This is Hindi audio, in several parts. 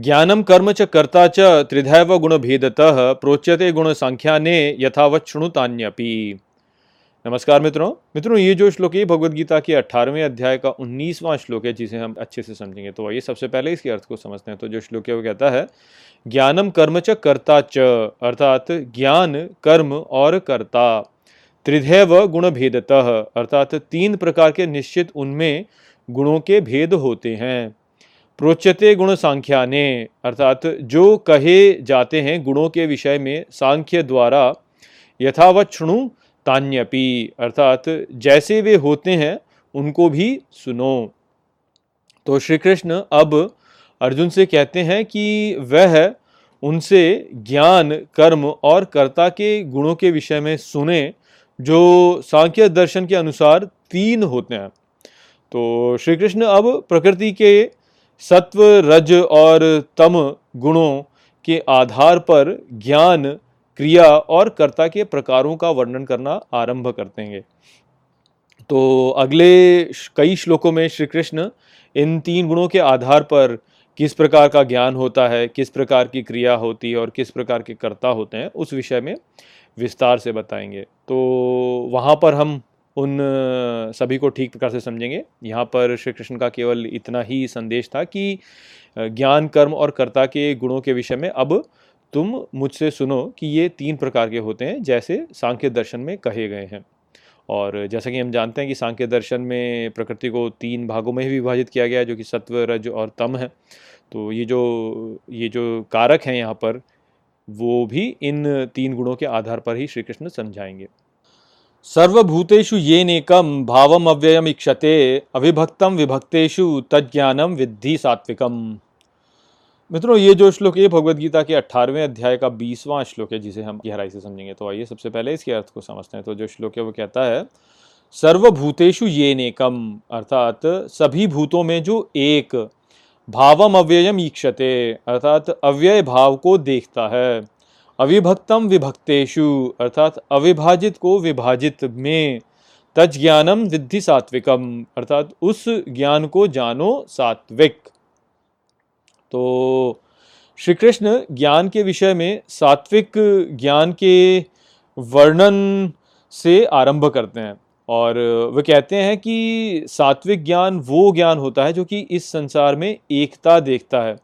ज्ञानम कर्म च कर्ता च त्रिधैव गुणभेदतः प्रोच्यते गुण संख्याने यथावत शुणुतान्यपि। नमस्कार मित्रों। मित्रों, ये जो श्लोक है, भगवद गीता के अठारहवें अध्याय का उन्नीसवां श्लोक है, जिसे हम अच्छे से समझेंगे। तो आइए, सबसे पहले इसके अर्थ को समझते हैं। तो जो श्लोक है, वो कहता है ज्ञानम कर्म च कर्ता च अर्थात ज्ञान, कर्म और कर्ता। त्रिधैव गुण भेदतः अर्थात तीन प्रकार के निश्चित उनमें गुणों के भेद होते हैं। प्रोच्यते गुण सांख्याने अर्थात जो कहे जाते हैं गुणों के विषय में सांख्य द्वारा यथावत शुणु तान्यपि, अर्थात जैसे वे होते हैं, उनको भी सुनो। तो श्री कृष्ण अब अर्जुन से कहते हैं कि वह उनसे ज्ञान, कर्म और कर्ता के गुणों के विषय में सुने, जो सांख्य दर्शन के अनुसार तीन होते हैं। तो श्री कृष्ण अब प्रकृति के सत्व, रज और तम गुणों के आधार पर ज्ञान, क्रिया और कर्ता के प्रकारों का वर्णन करना आरंभ करते हैं तो अगले कई श्लोकों में श्री कृष्ण इन तीन गुणों के आधार पर किस प्रकार का ज्ञान होता है, किस प्रकार की क्रिया होती है और किस प्रकार के कर्ता होते हैं, उस विषय में विस्तार से बताएँगे। तो वहाँ पर हम उन सभी को ठीक प्रकार से समझेंगे। यहाँ पर श्री कृष्ण का केवल इतना ही संदेश था कि ज्ञान, कर्म और कर्ता के गुणों के विषय में अब तुम मुझसे सुनो कि ये तीन प्रकार के होते हैं, जैसे सांख्य दर्शन में कहे गए हैं। और जैसा कि हम जानते हैं कि सांख्य दर्शन में प्रकृति को तीन भागों में ही विभाजित किया गया है, जो कि सत्व, रज और तम है। तो ये जो ये जो कारक हैं यहाँ पर, वो भी इन तीन गुणों के आधार पर ही श्री कृष्ण समझाएँगे। सर्वभूतेषु ये नेकम भावम अव्ययम इक्षते अविभक्तम विभक्तेषु तज्ञानम विद्धि सात्विकम। मित्रों, ये जो श्लोक है भगवत गीता के अठारहवें अध्याय का बीसवां श्लोक है, जिसे हम गहराई से समझेंगे तो आइए सबसे पहले इसके अर्थ को समझते हैं। तो जो श्लोक है, वो कहता है, सर्वभूतेषु ये नेकम अर्थात सभी भूतों में जो एक भावम अव्ययम ईक्षते अर्थात अव्यय भाव को देखता है। अविभक्तम विभक्तेशु अर्थात अविभाजित को विभाजित में तज ज्ञानम विद्धि सात्विकम, अर्थात उस ज्ञान को जानो सात्विक। तो श्री कृष्ण ज्ञान के विषय में सात्विक ज्ञान के वर्णन से आरंभ करते हैं और वे कहते हैं कि सात्विक ज्ञान वो ज्ञान होता है जो कि इस संसार में एकता देखता है,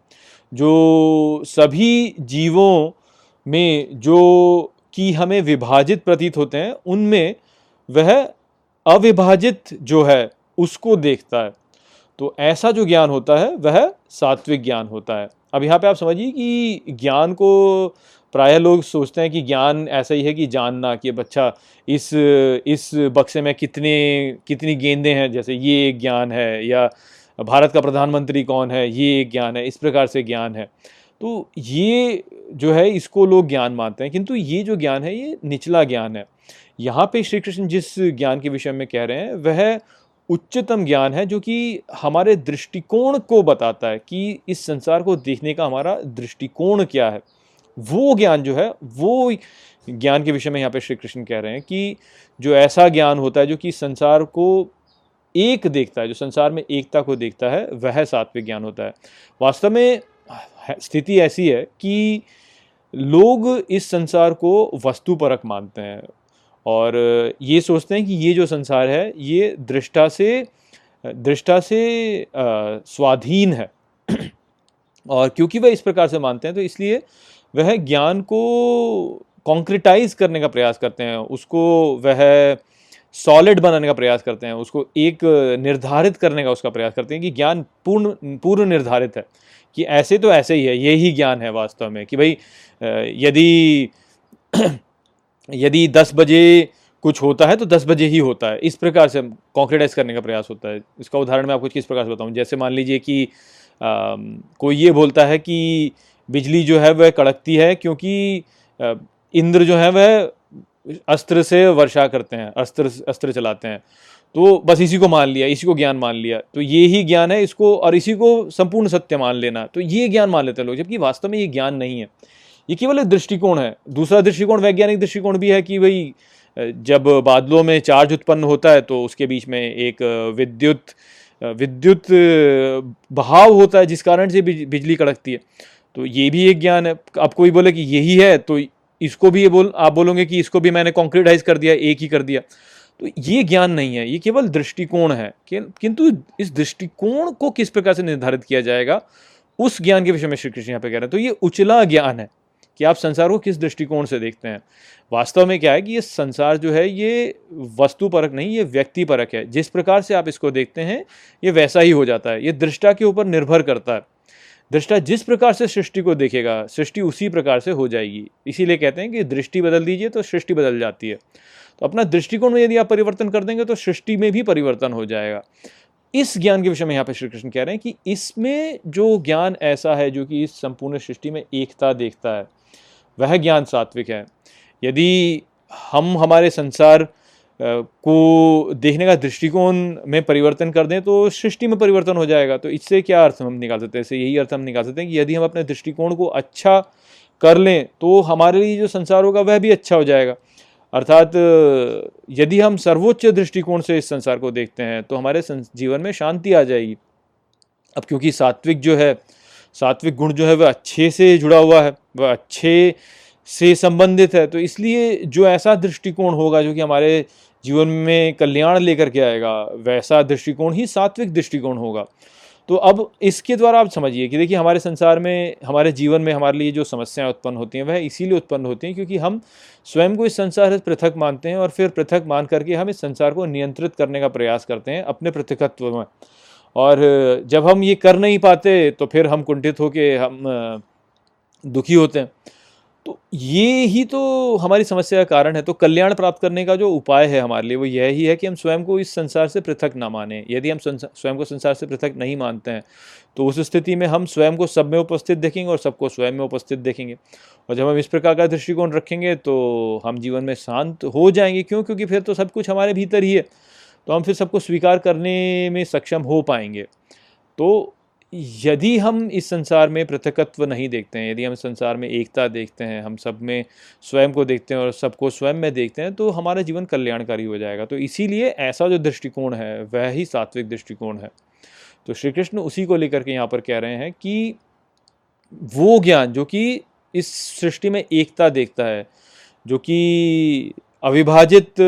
जो सभी जीवों में जो कि हमें विभाजित प्रतीत होते हैं, उनमें वह अविभाजित जो है, उसको देखता है। तो ऐसा जो ज्ञान होता है, वह सात्विक ज्ञान होता है। अब यहाँ पे आप समझिए कि ज्ञान को प्राय लोग सोचते हैं कि ज्ञान ऐसा ही है कि जानना कि बच्चा इस इस बक्से में कितने, कितनी गेंदें हैं, जैसे ये एक ज्ञान है, या भारत का प्रधानमंत्री कौन है, ये एक ज्ञान है, इस प्रकार से ज्ञान है। तो ये जो है, इसको लोग ज्ञान मानते हैं। किंतु ये जो ज्ञान है, ये निचला ज्ञान है। यहाँ पे श्री कृष्ण जिस ज्ञान के विषय में कह रहे हैं, वह उच्चतम ज्ञान है, जो कि हमारे दृष्टिकोण को बताता है कि इस संसार को देखने का हमारा दृष्टिकोण क्या है। वो ज्ञान जो है, वो ज्ञान के विषय में यहाँ पे श्री कृष्ण कह रहे हैं कि जो ऐसा ज्ञान होता है, जो कि संसार को एक देखता है, जो संसार में एकता को देखता है, वह सात्विक ज्ञान होता है। वास्तव में स्थिति ऐसी है कि लोग इस संसार को वस्तुपरक मानते हैं और ये सोचते हैं कि ये जो संसार है, ये दृष्टा से दृष्टा से स्वाधीन है। और क्योंकि वह इस प्रकार से मानते हैं तो इसलिए वह ज्ञान को कॉन्क्रिटाइज करने का प्रयास करते हैं। उसको वह सॉलिड बनाने का प्रयास करते हैं उसको एक निर्धारित करने का उसका प्रयास करते हैं कि ज्ञान पूर्ण पूर्व निर्धारित है कि ऐसे तो ऐसे ही है यही ज्ञान है वास्तव में कि भाई यदि यदि दस बजे कुछ होता है तो दस बजे ही होता है इस प्रकार से कॉन्क्रीटाइज करने का प्रयास होता है। इसका उदाहरण मैं आपको किस प्रकार से बताऊँ जैसे मान लीजिए कि आ, कोई ये बोलता है कि बिजली जो है वह कड़कती है क्योंकि इंद्र जो है वह अस्त्र से वर्षा करते हैं, अस्त्र अस्त्र चलाते हैं। तो बस इसी को मान लिया, इसी को ज्ञान मान लिया। तो ये ही ज्ञान है इसको और इसी को संपूर्ण सत्य मान लेना। तो ये ज्ञान मान लेते हैं लोग, जबकि वास्तव में ये ज्ञान नहीं है। ये केवल एक दृष्टिकोण है। दूसरा दृष्टिकोण वैज्ञानिक दृष्टिकोण भी है कि भाई, जब बादलों में चार्ज उत्पन्न होता है तो उसके बीच में एक विद्युत विद्युत बहाव होता है, जिस कारण से बिजली कड़कती है। तो ये भी एक ज्ञान है। अब कोई बोले कि यही है तो इसको भी ये बोल, आप बोलोगे कि इसको भी मैंने कॉन्क्रीटाइज कर दिया, एक ही कर दिया। तो ये ज्ञान नहीं है, ये केवल दृष्टिकोण है। किंतु इस दृष्टिकोण को किस प्रकार से निर्धारित किया जाएगा, उस ज्ञान के विषय में श्री कृष्ण यहाँ पे कह रहे हैं। तो ये उचला ज्ञान है कि आप संसार को किस दृष्टिकोण से देखते हैं। वास्तव में क्या है कि ये संसार जो है, ये वस्तु परक नहीं, ये व्यक्ति परक है। जिस प्रकार से आप इसको देखते हैं, ये वैसा ही हो जाता है। ये दृष्टा के ऊपर निर्भर करता है। दृष्टा जिस प्रकार से सृष्टि को देखेगा, सृष्टि उसी प्रकार से हो जाएगी। इसीलिए कहते हैं कि दृष्टि बदल दीजिए तो सृष्टि बदल जाती है। तो अपना दृष्टिकोण में यदि आप परिवर्तन कर देंगे तो सृष्टि में भी परिवर्तन हो जाएगा। इस ज्ञान के विषय में यहाँ पे श्री कृष्ण कह रहे हैं कि इसमें जो ज्ञान ऐसा है जो कि इस संपूर्ण सृष्टि में एकता देखता है, वह ज्ञान सात्विक है। यदि हम हमारे संसार को देखने का दृष्टिकोण में परिवर्तन कर दें तो सृष्टि में परिवर्तन हो जाएगा। तो इससे क्या अर्थ हम निकाल सकते हैं? इससे यही अर्थ हम निकाल सकते हैं कि यदि हम अपने दृष्टिकोण को अच्छा कर लें तो हमारे लिए जो संसार होगा वह भी अच्छा हो जाएगा। अर्थात, यदि हम सर्वोच्च दृष्टिकोण से इस संसार को देखते हैं तो हमारे जीवन में शांति आ जाएगी। अब क्योंकि सात्विक जो है, सात्विक गुण जो है, वह अच्छे से जुड़ा हुआ है, वह अच्छे से संबंधित है। तो इसलिए जो ऐसा दृष्टिकोण होगा, जो कि हमारे जीवन में कल्याण लेकर के आएगा, वैसा दृष्टिकोण ही सात्विक दृष्टिकोण होगा। तो अब इसके द्वारा आप समझिए कि देखिए, हमारे संसार में, हमारे जीवन में हमारे लिए जो समस्याएँ उत्पन्न होती हैं, वह इसीलिए उत्पन्न होती हैं क्योंकि हम स्वयं को इस संसार से पृथक मानते हैं और फिर पृथक मान करके हम इस संसार को नियंत्रित करने का प्रयास करते हैं अपने पृथकत्व में। और जब हम ये कर नहीं पाते तो फिर हम कुंठित होकर हम दुखी होते हैं। तो ये ही तो हमारी समस्या का कारण है। तो कल्याण प्राप्त करने का जो उपाय है हमारे लिए, वो यह ही है कि हम स्वयं को इस संसार से पृथक ना माने। यदि हम स्वयं को संसार से पृथक नहीं मानते हैं तो उस स्थिति में हम स्वयं को सब में उपस्थित देखेंगे और सबको स्वयं में उपस्थित देखेंगे। और जब हम इस प्रकार का दृष्टिकोण रखेंगे तो हम जीवन में शांत हो जाएँगे। क्यों? क्योंकि फिर तो सब कुछ हमारे भीतर ही है। तो हम फिर सबको स्वीकार करने में सक्षम हो पाएँगे। तो यदि हम इस संसार में पृथकत्व नहीं देखते हैं, यदि हम संसार में एकता देखते हैं, हम सब में स्वयं को देखते हैं और सबको स्वयं में देखते हैं तो हमारा जीवन कल्याणकारी हो जाएगा। तो इसीलिए ऐसा जो दृष्टिकोण है, वह ही सात्विक दृष्टिकोण है। तो श्री कृष्ण उसी को लेकर के यहाँ पर कह रहे हैं कि वो ज्ञान जो कि इस सृष्टि में एकता देखता है, जो कि अविभाजित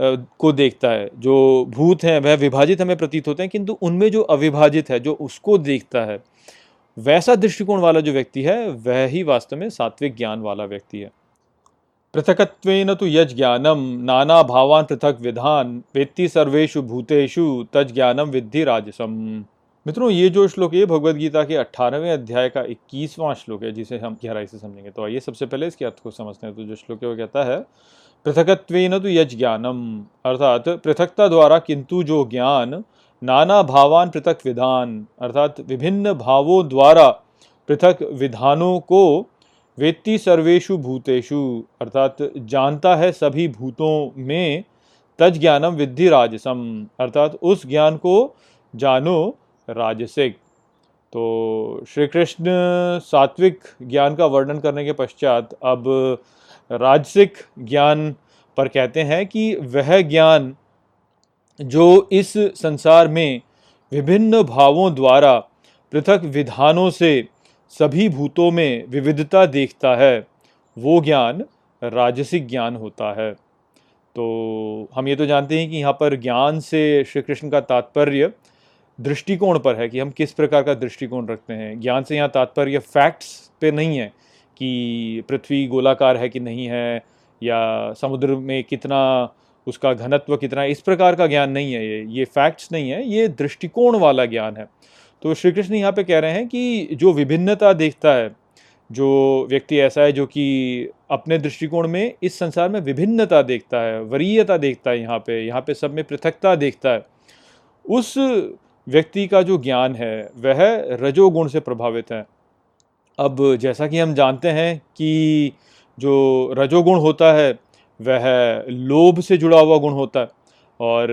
को देखता है। जो भूत हैं, वह विभाजित हमें प्रतीत होते हैं, किंतु उनमें जो अविभाजित है, जो उसको देखता है, वैसा दृष्टिकोण वाला जो व्यक्ति है, वह ही वास्तव में सात्विक ज्ञान वाला व्यक्ति है। पृथकत्वेन तो यज ज्ञानम, नाना भावान पृथक विधान, वेत्ति सर्वेशु भूतेषु तज ज्ञानम विद्धि राजसम। मित्रों, ये जो श्लोक है भगवद गीता के अट्ठारहवें अध्याय का इक्कीसवां श्लोक है, जिसे हम गहराई से समझेंगे। तो आइए सबसे पहले इसके अर्थ को समझते हैं। तो जो श्लोक है, वो कहता है पृथकत्वेन तो यज ज्ञानम अर्थात पृथकता द्वारा किंतु जो ज्ञान, नाना भावान पृथक विधान अर्थात विभिन्न भावों द्वारा पृथक विधानों को वेत्ति सर्वेशु भूतेषु। अर्थात जानता है सभी भूतों में तज ज्ञानम विद्धि राजसम। अर्थात उस ज्ञान को जानो राजसिक। तो श्री कृष्ण सात्विक ज्ञान का वर्णन करने के पश्चात अब राजसिक ज्ञान पर कहते हैं कि वह ज्ञान जो इस संसार में विभिन्न भावों द्वारा पृथक विधानों से सभी भूतों में विविधता देखता है, वो ज्ञान राजसिक ज्ञान होता है। तो हम ये तो जानते हैं कि यहाँ पर ज्ञान से श्री कृष्ण का तात्पर्य दृष्टिकोण पर है कि हम किस प्रकार का दृष्टिकोण रखते हैं। ज्ञान से यहाँ तात्पर्य फैक्ट्स पे नहीं है। कि पृथ्वी गोलाकार है कि नहीं है, या समुद्र में कितना उसका घनत्व कितना है, इस प्रकार का ज्ञान नहीं है ये ये फैक्ट्स नहीं है, ये दृष्टिकोण वाला ज्ञान है। तो श्री कृष्ण यहाँ पे कह रहे हैं कि जो विभिन्नता देखता है, जो व्यक्ति ऐसा है जो कि अपने दृष्टिकोण में इस संसार में विभिन्नता देखता है, वरीयता देखता है यहाँ पे यहाँ पे सब में पृथकता देखता है, उस व्यक्ति का जो ज्ञान है, वह रजोगुण से प्रभावित है। अब जैसा कि हम जानते हैं कि जो रजोगुण होता है, वह लोभ से जुड़ा हुआ गुण होता है और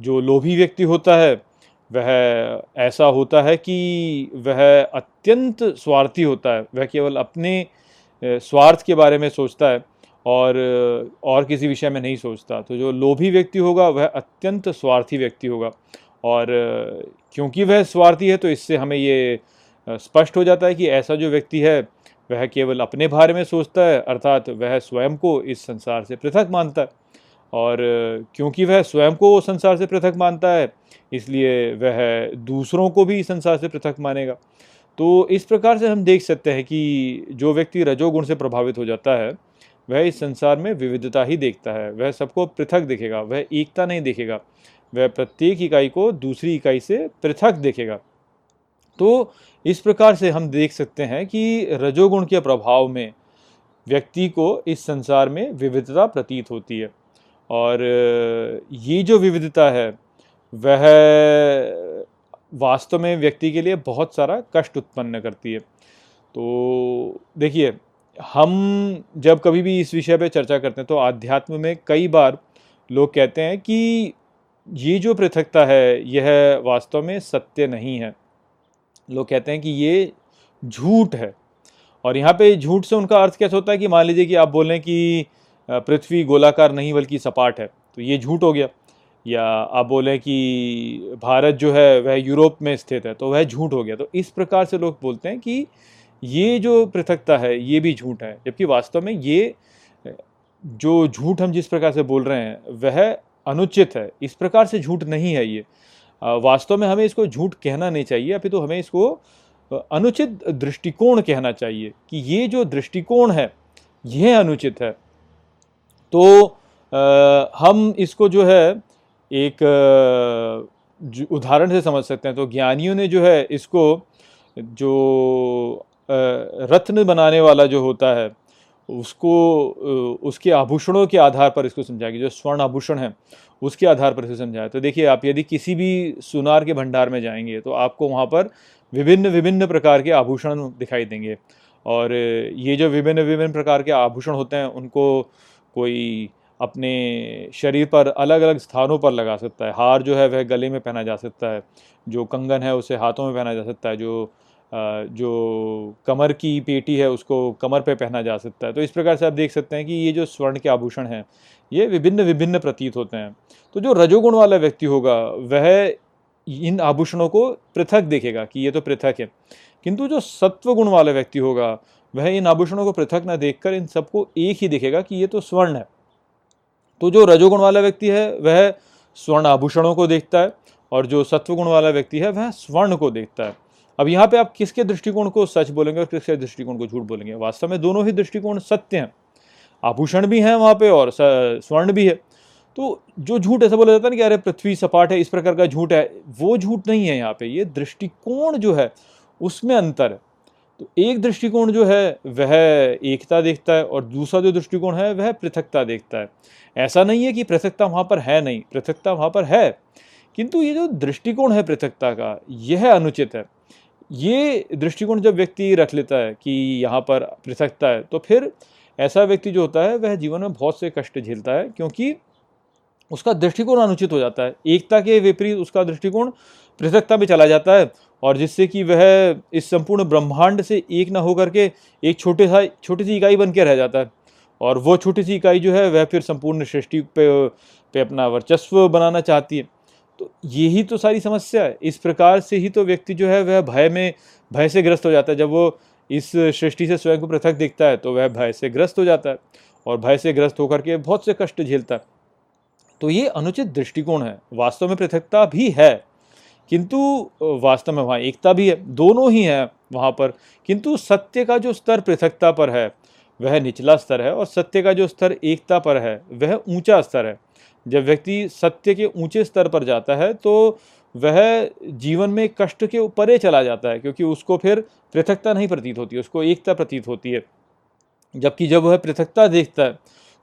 जो लोभी व्यक्ति होता है, वह ऐसा होता है कि वह अत्यंत स्वार्थी होता है। वह केवल अपने स्वार्थ के बारे में सोचता है और और किसी विषय में नहीं सोचता। तो जो लोभी व्यक्ति होगा, वह अत्यंत स्वार्थी व्यक्ति होगा और क्योंकि वह स्वार्थी है तो इससे हमें ये स्पष्ट हो जाता है कि ऐसा जो व्यक्ति है, वह केवल अपने बारे में सोचता है, अर्थात वह स्वयं को इस संसार से पृथक मानता है। और क्योंकि वह स्वयं को संसार से पृथक मानता है, इसलिए वह दूसरों को भी संसार से पृथक मानेगा। तो इस प्रकार से हम देख सकते हैं कि जो व्यक्ति रजोगुण से प्रभावित हो जाता है, वह इस संसार में विविधता ही देखता है। वह सबको पृथक देखेगा, वह एकता नहीं देखेगा। वह प्रत्येक इकाई को दूसरी इकाई से पृथक देखेगा। तो इस प्रकार से हम देख सकते हैं कि रजोगुण के प्रभाव में व्यक्ति को इस संसार में विविधता प्रतीत होती है। और ये जो विविधता है, वह वास्तव में व्यक्ति के लिए बहुत सारा कष्ट उत्पन्न करती है। तो देखिए, हम जब कभी भी इस विषय पर चर्चा करते हैं तो आध्यात्म में कई बार लोग कहते हैं कि ये जो पृथकता है, यह वास्तव में सत्य नहीं है। लोग कहते हैं कि ये झूठ है। और यहाँ पे झूठ से उनका अर्थ कैसे होता है कि मान लीजिए कि आप बोलें कि पृथ्वी गोलाकार नहीं बल्कि सपाट है तो ये झूठ हो गया। या आप बोलें कि भारत जो है वह यूरोप में स्थित है तो वह झूठ हो गया। तो इस प्रकार से लोग बोलते हैं कि ये जो पृथकता है, ये भी झूठ है। जबकि वास्तव में ये जो झूठ हम जिस प्रकार से बोल रहे हैं, वह अनुचित है। इस प्रकार से झूठ नहीं है ये। वास्तव में हमें इसको झूठ कहना नहीं चाहिए अभी तो हमें इसको अनुचित दृष्टिकोण कहना चाहिए कि ये जो दृष्टिकोण है यह अनुचित है। तो आ, हम इसको जो है एक उदाहरण से समझ सकते हैं। तो ज्ञानियों ने जो है इसको जो रत्न बनाने वाला जो होता है उसको उसके आभूषणों के आधार पर इसको समझाएगी जो स्वर्ण आभूषण है, उसके आधार पर इसे समझाया। तो देखिए, आप यदि किसी भी सुनार के भंडार में जाएँगे तो आपको वहाँ पर विभिन्न विभिन्न प्रकार के आभूषण दिखाई देंगे। और ये जो विभिन्न विभिन्न प्रकार के आभूषण होते हैं, उनको कोई अपने शरीर पर अलग अलग स्थानों पर लगा सकता है। हार जो है, वह गले में पहना जा सकता है, जो कंगन है, उसे हाथों में पहना जा सकता है, जो जो कमर की पेटी है, उसको कमर पे पहना जा सकता है। तो इस प्रकार से आप देख सकते हैं कि ये जो स्वर्ण के आभूषण हैं, ये विभिन्न विभिन्न प्रतीत होते हैं। तो जो रजोगुण वाला व्यक्ति होगा, वह इन आभूषणों को पृथक देखेगा कि ये तो पृथक है। किंतु जो सत्वगुण वाला व्यक्ति होगा, वह इन आभूषणों को पृथक न देखकर इन सबको एक ही देखेगा कि ये तो स्वर्ण है। तो जो रजोगुण वाला व्यक्ति है, वह स्वर्ण आभूषणों को देखता है और जो सत्वगुण वाला व्यक्ति है, वह स्वर्ण को देखता है। अब यहाँ पे आप किसके दृष्टिकोण को सच बोलेंगे और किसके दृष्टिकोण को झूठ बोलेंगे? वास्तव में दोनों ही दृष्टिकोण सत्य हैं। आभूषण भी हैं वहाँ पे और स्वर्ण भी है। तो जो झूठ ऐसा बोला जाता है ना कि अरे पृथ्वी सपाट है, इस प्रकार का झूठ है, वो झूठ नहीं है यहाँ पे। ये दृष्टिकोण जो है, उसमें अंतर है। तो एक दृष्टिकोण जो है, वह एकता देखता है और दूसरा जो दृष्टिकोण है, वह पृथकता देखता है। ऐसा नहीं है कि पृथकता वहाँ पर है नहीं, पृथकता वहाँ पर है। किंतु ये जो दृष्टिकोण है पृथकता का, यह अनुचित है। ये दृष्टिकोण जब व्यक्ति रख लेता है कि यहाँ पर पृथकता है तो फिर ऐसा व्यक्ति जो होता है, वह जीवन में बहुत से कष्ट झेलता है, क्योंकि उसका दृष्टिकोण अनुचित हो जाता है। एकता के विपरीत उसका दृष्टिकोण पृथकता में चला जाता है, और जिससे कि वह इस संपूर्ण ब्रह्मांड से एक ना होकर के एक छोटे सा, छोटी सी इकाई बन के रह जाता है, और वो छोटी सी इकाई जो है, वह फिर संपूर्ण सृष्टि पे पे अपना वर्चस्व बनाना चाहती है। तो यही तो सारी समस्या है। इस प्रकार से ही तो व्यक्ति जो है, वह भय में, भय से ग्रस्त हो जाता है। जब वो इस सृष्टि से स्वयं को पृथक दिखता है तो वह भय से ग्रस्त हो जाता है और भय से ग्रस्त होकर के बहुत से कष्ट झेलता है। तो ये अनुचित दृष्टिकोण है। वास्तव में पृथकता भी है, किंतु, वास्तव में वहाँ एकता भी है। दोनों ही है वहाँ पर। किंतु सत्य का जो स्तर पृथकता पर है वह निचला स्तर है और सत्य का जो स्तर एकता पर है, वह ऊँचा स्तर है। जब व्यक्ति सत्य के ऊँचे स्तर पर जाता है तो वह जीवन में कष्ट के ऊपरे चला जाता है, क्योंकि उसको फिर पृथकता नहीं प्रतीत होती, उसको एकता प्रतीत होती है। जबकि जब वह पृथकता देखता है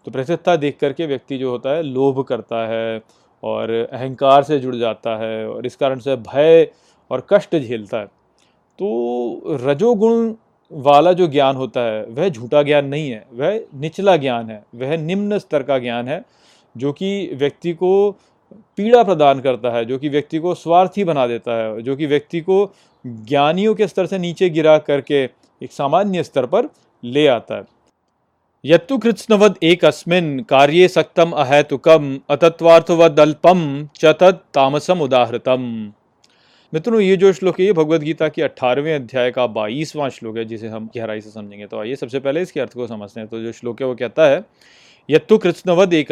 तो पृथकता देख करके व्यक्ति जो होता है, लोभ करता है और अहंकार से जुड़ जाता है और इस कारण से भय और कष्ट झेलता है। तो रजोगुण वाला जो ज्ञान होता है, वह झूठा ज्ञान नहीं है, वह निचला ज्ञान है, वह निम्न स्तर का ज्ञान है, जो कि व्यक्ति को पीड़ा प्रदान करता है, जो कि व्यक्ति को स्वार्थी बना देता है, जो कि व्यक्ति को ज्ञानियों के स्तर से नीचे गिरा करके एक सामान्य स्तर पर ले आता है। यत्तु कृत्स्नवद एक अस्मिन कार्ये सक्तम अहेतुकम अतत्वार्थवद अल्पम च तामसम उदाहृतम मित्रों, ये जो श्लोक है, ये भगवत गीता के अट्ठारहवें अध्याय का बाईसवां श्लोक है, जिसे हम गहराई से समझेंगे। तो आइए सबसे पहले इसके अर्थ को समझते हैं। तो जो श्लोक है, वो कहता है, यत्तु कृष्णवद एक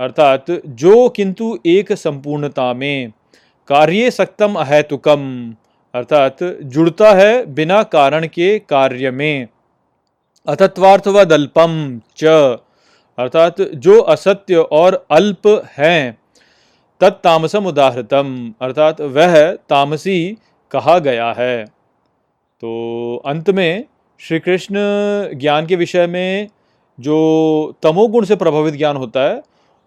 अर्थात, जो किंतु एक संपूर्णता में कार्य सक्तम अहेतुकम, अर्थात, जुड़ता है बिना कारण के कार्य में अतत्वार्थ व दल्पम च, अर्थात, जो असत्य और अल्प हैं तत्तामसम उदाहृतम अर्थात वह तामसी कहा गया है। तो अंत में श्री कृष्ण ज्ञान के विषय में जो तमोगुण से प्रभावित ज्ञान होता है,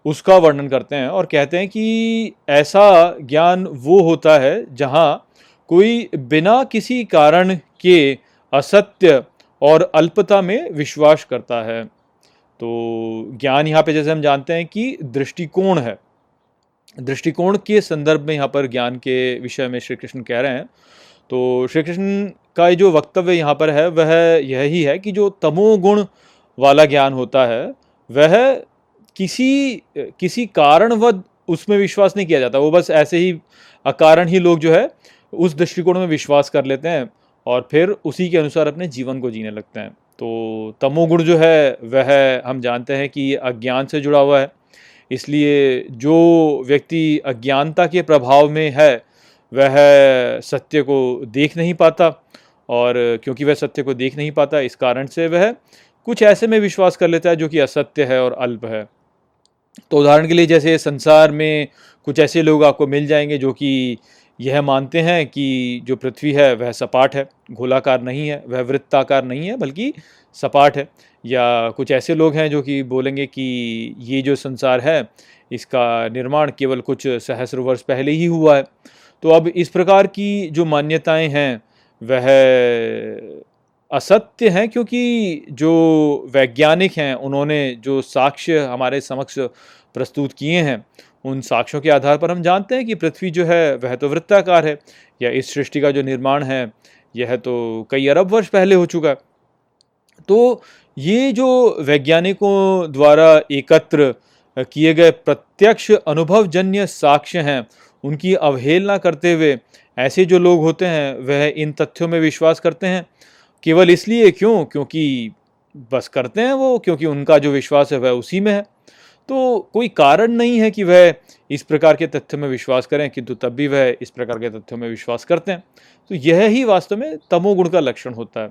उसका वर्णन करते हैं और कहते हैं कि ऐसा ज्ञान वो होता है जहाँ कोई बिना किसी कारण के असत्य और अल्पता में विश्वास करता है। तो ज्ञान यहाँ पे जैसे हम जानते हैं कि दृष्टिकोण है। दृष्टिकोण के संदर्भ में यहाँ पर ज्ञान के विषय में श्री कृष्ण कह रहे हैं। तो श्री कृष्ण का जो वक्तव्य यहाँ पर है, वह यही है कि जो तमोगुण वाला ज्ञान होता है, वह किसी किसी कारणवद उसमें विश्वास नहीं किया जाता। वो बस ऐसे ही अकारण ही लोग जो है, उस दृष्टिकोण में विश्वास कर लेते हैं और फिर उसी के अनुसार अपने जीवन को जीने लगते हैं। तो तमोगुण जो है, वह हम जानते हैं कि अज्ञान से जुड़ा हुआ है। इसलिए जो व्यक्ति अज्ञानता के प्रभाव में है, वह सत्य को देख नहीं पाता और क्योंकि वह सत्य को देख नहीं पाता, इस कारण से वह कुछ ऐसे में विश्वास कर लेता है जो कि असत्य है और अल्प है। तो उदाहरण के लिए जैसे संसार में कुछ ऐसे लोग आपको मिल जाएँगे जो कि यह मानते हैं कि जो पृथ्वी है, वह सपाट है, गोलाकार नहीं है, वह वृत्ताकार नहीं है, बल्कि सपाट है। या कुछ ऐसे लोग हैं जो कि बोलेंगे कि ये जो संसार है, इसका निर्माण केवल कुछ सहस्र वर्ष पहले ही हुआ है। तो अब इस प्रकार की जो मान्यताएँ हैं, वह असत्य हैं क्योंकि जो वैज्ञानिक हैं, उन्होंने जो साक्ष्य हमारे समक्ष प्रस्तुत किए हैं, उन साक्ष्यों के आधार पर हम जानते हैं कि पृथ्वी जो है, वह तो वृत्ताकार है, या इस सृष्टि का जो निर्माण है, यह तो कई अरब वर्ष पहले हो चुका है। तो ये जो वैज्ञानिकों द्वारा एकत्र किए गए प्रत्यक्ष अनुभवजन्य साक्ष्य हैं, उनकी अवहेलना करते हुए ऐसे जो लोग होते हैं, वह इन तथ्यों में विश्वास करते हैं। केवल इसलिए क्यों? क्योंकि बस करते हैं वो, क्योंकि उनका जो विश्वास है वह उसी में है। तो कोई कारण नहीं है कि वह इस प्रकार के तथ्य में विश्वास करें किंतु तब भी वह इस प्रकार के तथ्यों में विश्वास करते हैं। तो यह ही वास्तव में तमोगुण का लक्षण होता है।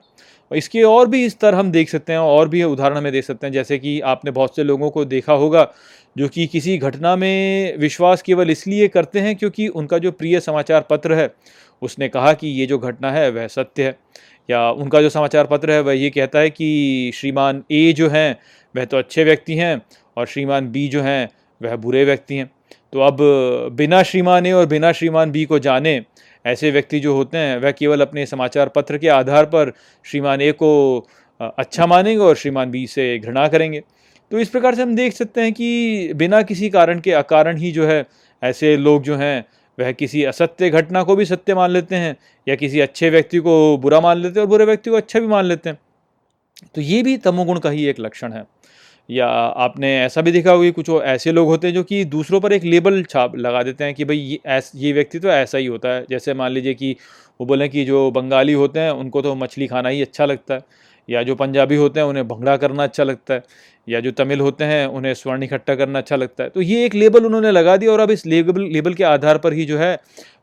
और इसके और भी स्तर हम देख सकते हैं, और भी उदाहरण हमें देख सकते हैं, जैसे कि आपने बहुत से लोगों को देखा होगा, जो कि किसी घटना में विश्वास केवल इसलिए करते हैं क्योंकि उनका जो प्रिय समाचार पत्र है, उसने कहा कि ये जो घटना है, वह सत्य है। या उनका जो समाचार पत्र है, वह ये कहता है कि श्रीमान ए जो हैं, वह तो अच्छे व्यक्ति हैं, और श्रीमान बी जो हैं, वह बुरे व्यक्ति हैं। तो अब बिना श्रीमान ए और बिना श्रीमान बी को जाने, ऐसे व्यक्ति जो होते हैं, वह केवल अपने समाचार पत्र के आधार पर श्रीमान ए को अच्छा मानेंगे और श्रीमान बी से घृणा करेंगे। तो इस प्रकार से हम देख सकते हैं कि बिना किसी कारण के अकारण ही जो है, ऐसे लोग जो हैं, वह किसी असत्य घटना को भी सत्य मान लेते हैं, या किसी अच्छे व्यक्ति को बुरा मान लेते हैं और बुरे व्यक्ति को अच्छा भी मान लेते हैं। तो ये भी तमोगुण का ही एक लक्षण है। या आपने ऐसा भी देखा होगा कुछ ऐसे लोग होते हैं जो कि दूसरों पर एक लेबल छाप लगा देते हैं कि भाई ये ऐस, ये व्यक्ति तो ऐसा ही होता है। जैसे मान लीजिए कि वो बोलें कि जो बंगाली होते हैं, उनको तो मछली खाना ही अच्छा लगता है। या जो पंजाबी होते हैं, उन्हें भंगड़ा करना अच्छा लगता है, या जो तमिल होते हैं, उन्हें स्वर्ण इकट्ठा करना अच्छा लगता है। तो ये एक लेबल उन्होंने लगा दिया और अब इस लेबल लेबल के आधार पर ही जो है,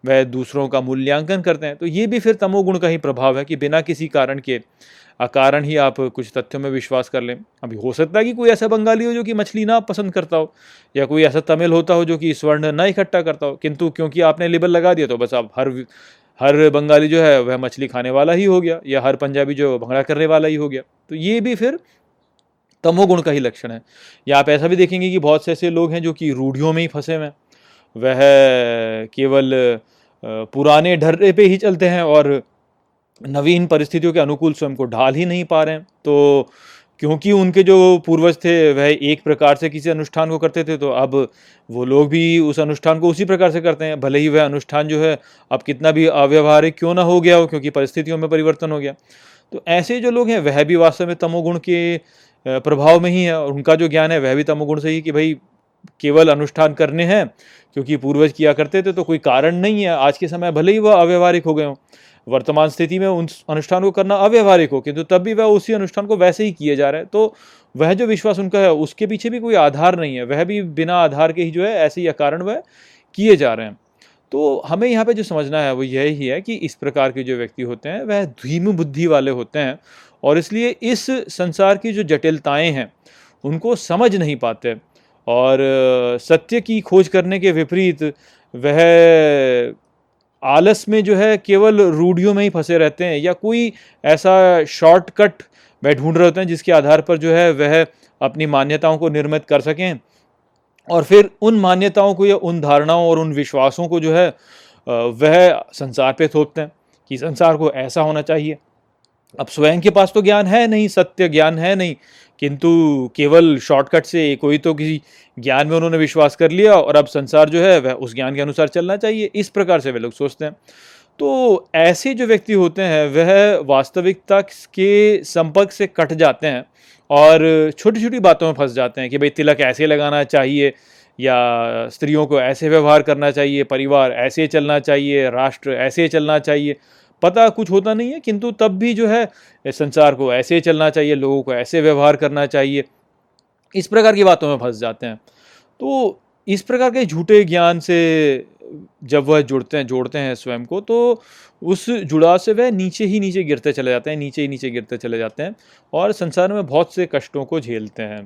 वह दूसरों का मूल्यांकन करते हैं। तो ये भी फिर तमोगुण का ही प्रभाव है कि बिना किसी कारण के, अकारण ही आप कुछ तथ्यों में विश्वास कर लें। अभी हो सकता है कि कोई ऐसा बंगाली हो जो कि मछली ना पसंद करता हो, या कोई ऐसा तमिल होता हो जो कि स्वर्ण ना इकट्ठा करता हो, किंतु क्योंकि आपने लेबल लगा दिया तो बस आप हर हर बंगाली जो है, वह मछली खाने वाला ही हो गया, या हर पंजाबी जो भंगड़ा करने वाला ही हो गया। तो ये भी फिर तमोगुण का ही लक्षण है। या आप ऐसा भी देखेंगे कि बहुत से ऐसे लोग हैं जो कि रूढ़ियों में ही फंसे हुए हैं। वह केवल पुराने ढर्रे पे ही चलते हैं और नवीन परिस्थितियों के अनुकूल स्वयं को ढाल ही नहीं पा रहे हैं। तो क्योंकि उनके जो पूर्वज थे, वह एक प्रकार से किसी अनुष्ठान को करते थे तो अब वो लोग भी उस अनुष्ठान को उसी प्रकार से करते हैं। भले ही वह अनुष्ठान जो है, अब कितना भी अव्यवहारिक क्यों ना हो गया हो, क्योंकि परिस्थितियों में परिवर्तन हो गया। तो ऐसे जो लोग हैं, वह भी वास्तव में तमोगुण के प्रभाव में ही है, और उनका जो ज्ञान है, वह भी तमोगुण से ही कि भाई, केवल अनुष्ठान करने हैं, क्योंकि पूर्वज किया करते थे तो कोई कारण नहीं है। आज के समय भले ही वह अव्यवहारिक हो गए हों वर्तमान स्थिति में उन अनुष्ठान को करना अव्यवहारिक हो, किंतु तब भी वह उसी अनुष्ठान को वैसे ही किए जा रहे हैं। तो वह जो विश्वास उनका है, उसके पीछे भी कोई आधार नहीं है। वह भी बिना आधार के ही जो है, ऐसे ही कारण वह किए जा रहे हैं। तो हमें यहाँ पे जो समझना है, वो यही है कि इस प्रकार के जो व्यक्ति होते हैं, वह धीम बुद्धि वाले होते हैं और इसलिए इस संसार की जो जटिलताएँ हैं, उनको समझ नहीं पाते और सत्य की खोज करने के विपरीत वह आलस में जो है केवल रूढ़ियों में ही फंसे रहते हैं या कोई ऐसा शॉर्टकट वह ढूंढ रहे होते हैं जिसके आधार पर जो है वह अपनी मान्यताओं को निर्मित कर सकें। और फिर उन मान्यताओं को या उन धारणाओं और उन विश्वासों को जो है वह संसार पे थोपते हैं कि संसार को ऐसा होना चाहिए। अब स्वयं के पास तो ज्ञान है नहीं, सत्य ज्ञान है नहीं, किंतु केवल शॉर्टकट से कोई तो किसी ज्ञान में उन्होंने विश्वास कर लिया और अब संसार जो है, वह उस ज्ञान के अनुसार चलना चाहिए। इस प्रकार से वे लोग सोचते हैं। तो ऐसे जो व्यक्ति होते हैं, वह वास्तविकता के संपर्क से कट जाते हैं और छोटी छोटी बातों में फंस जाते हैं कि भाई तिलक ऐसे लगाना चाहिए या स्त्रियों को ऐसे व्यवहार करना चाहिए, परिवार ऐसे चलना चाहिए, राष्ट्र ऐसे चलना चाहिए। पता कुछ होता नहीं है, किंतु तब भी जो है संसार को ऐसे चलना चाहिए, लोगों को ऐसे व्यवहार करना चाहिए। इस प्रकार की बातों में फंस जाते हैं। तो इस प्रकार के झूठे ज्ञान से जब वह जुड़ते हैं, जोड़ते हैं स्वयं को तो उस जुड़ाव से वह नीचे ही नीचे गिरते चले जाते हैं, नीचे ही नीचे गिरते चले जाते हैं और संसार में बहुत से कष्टों को झेलते हैं।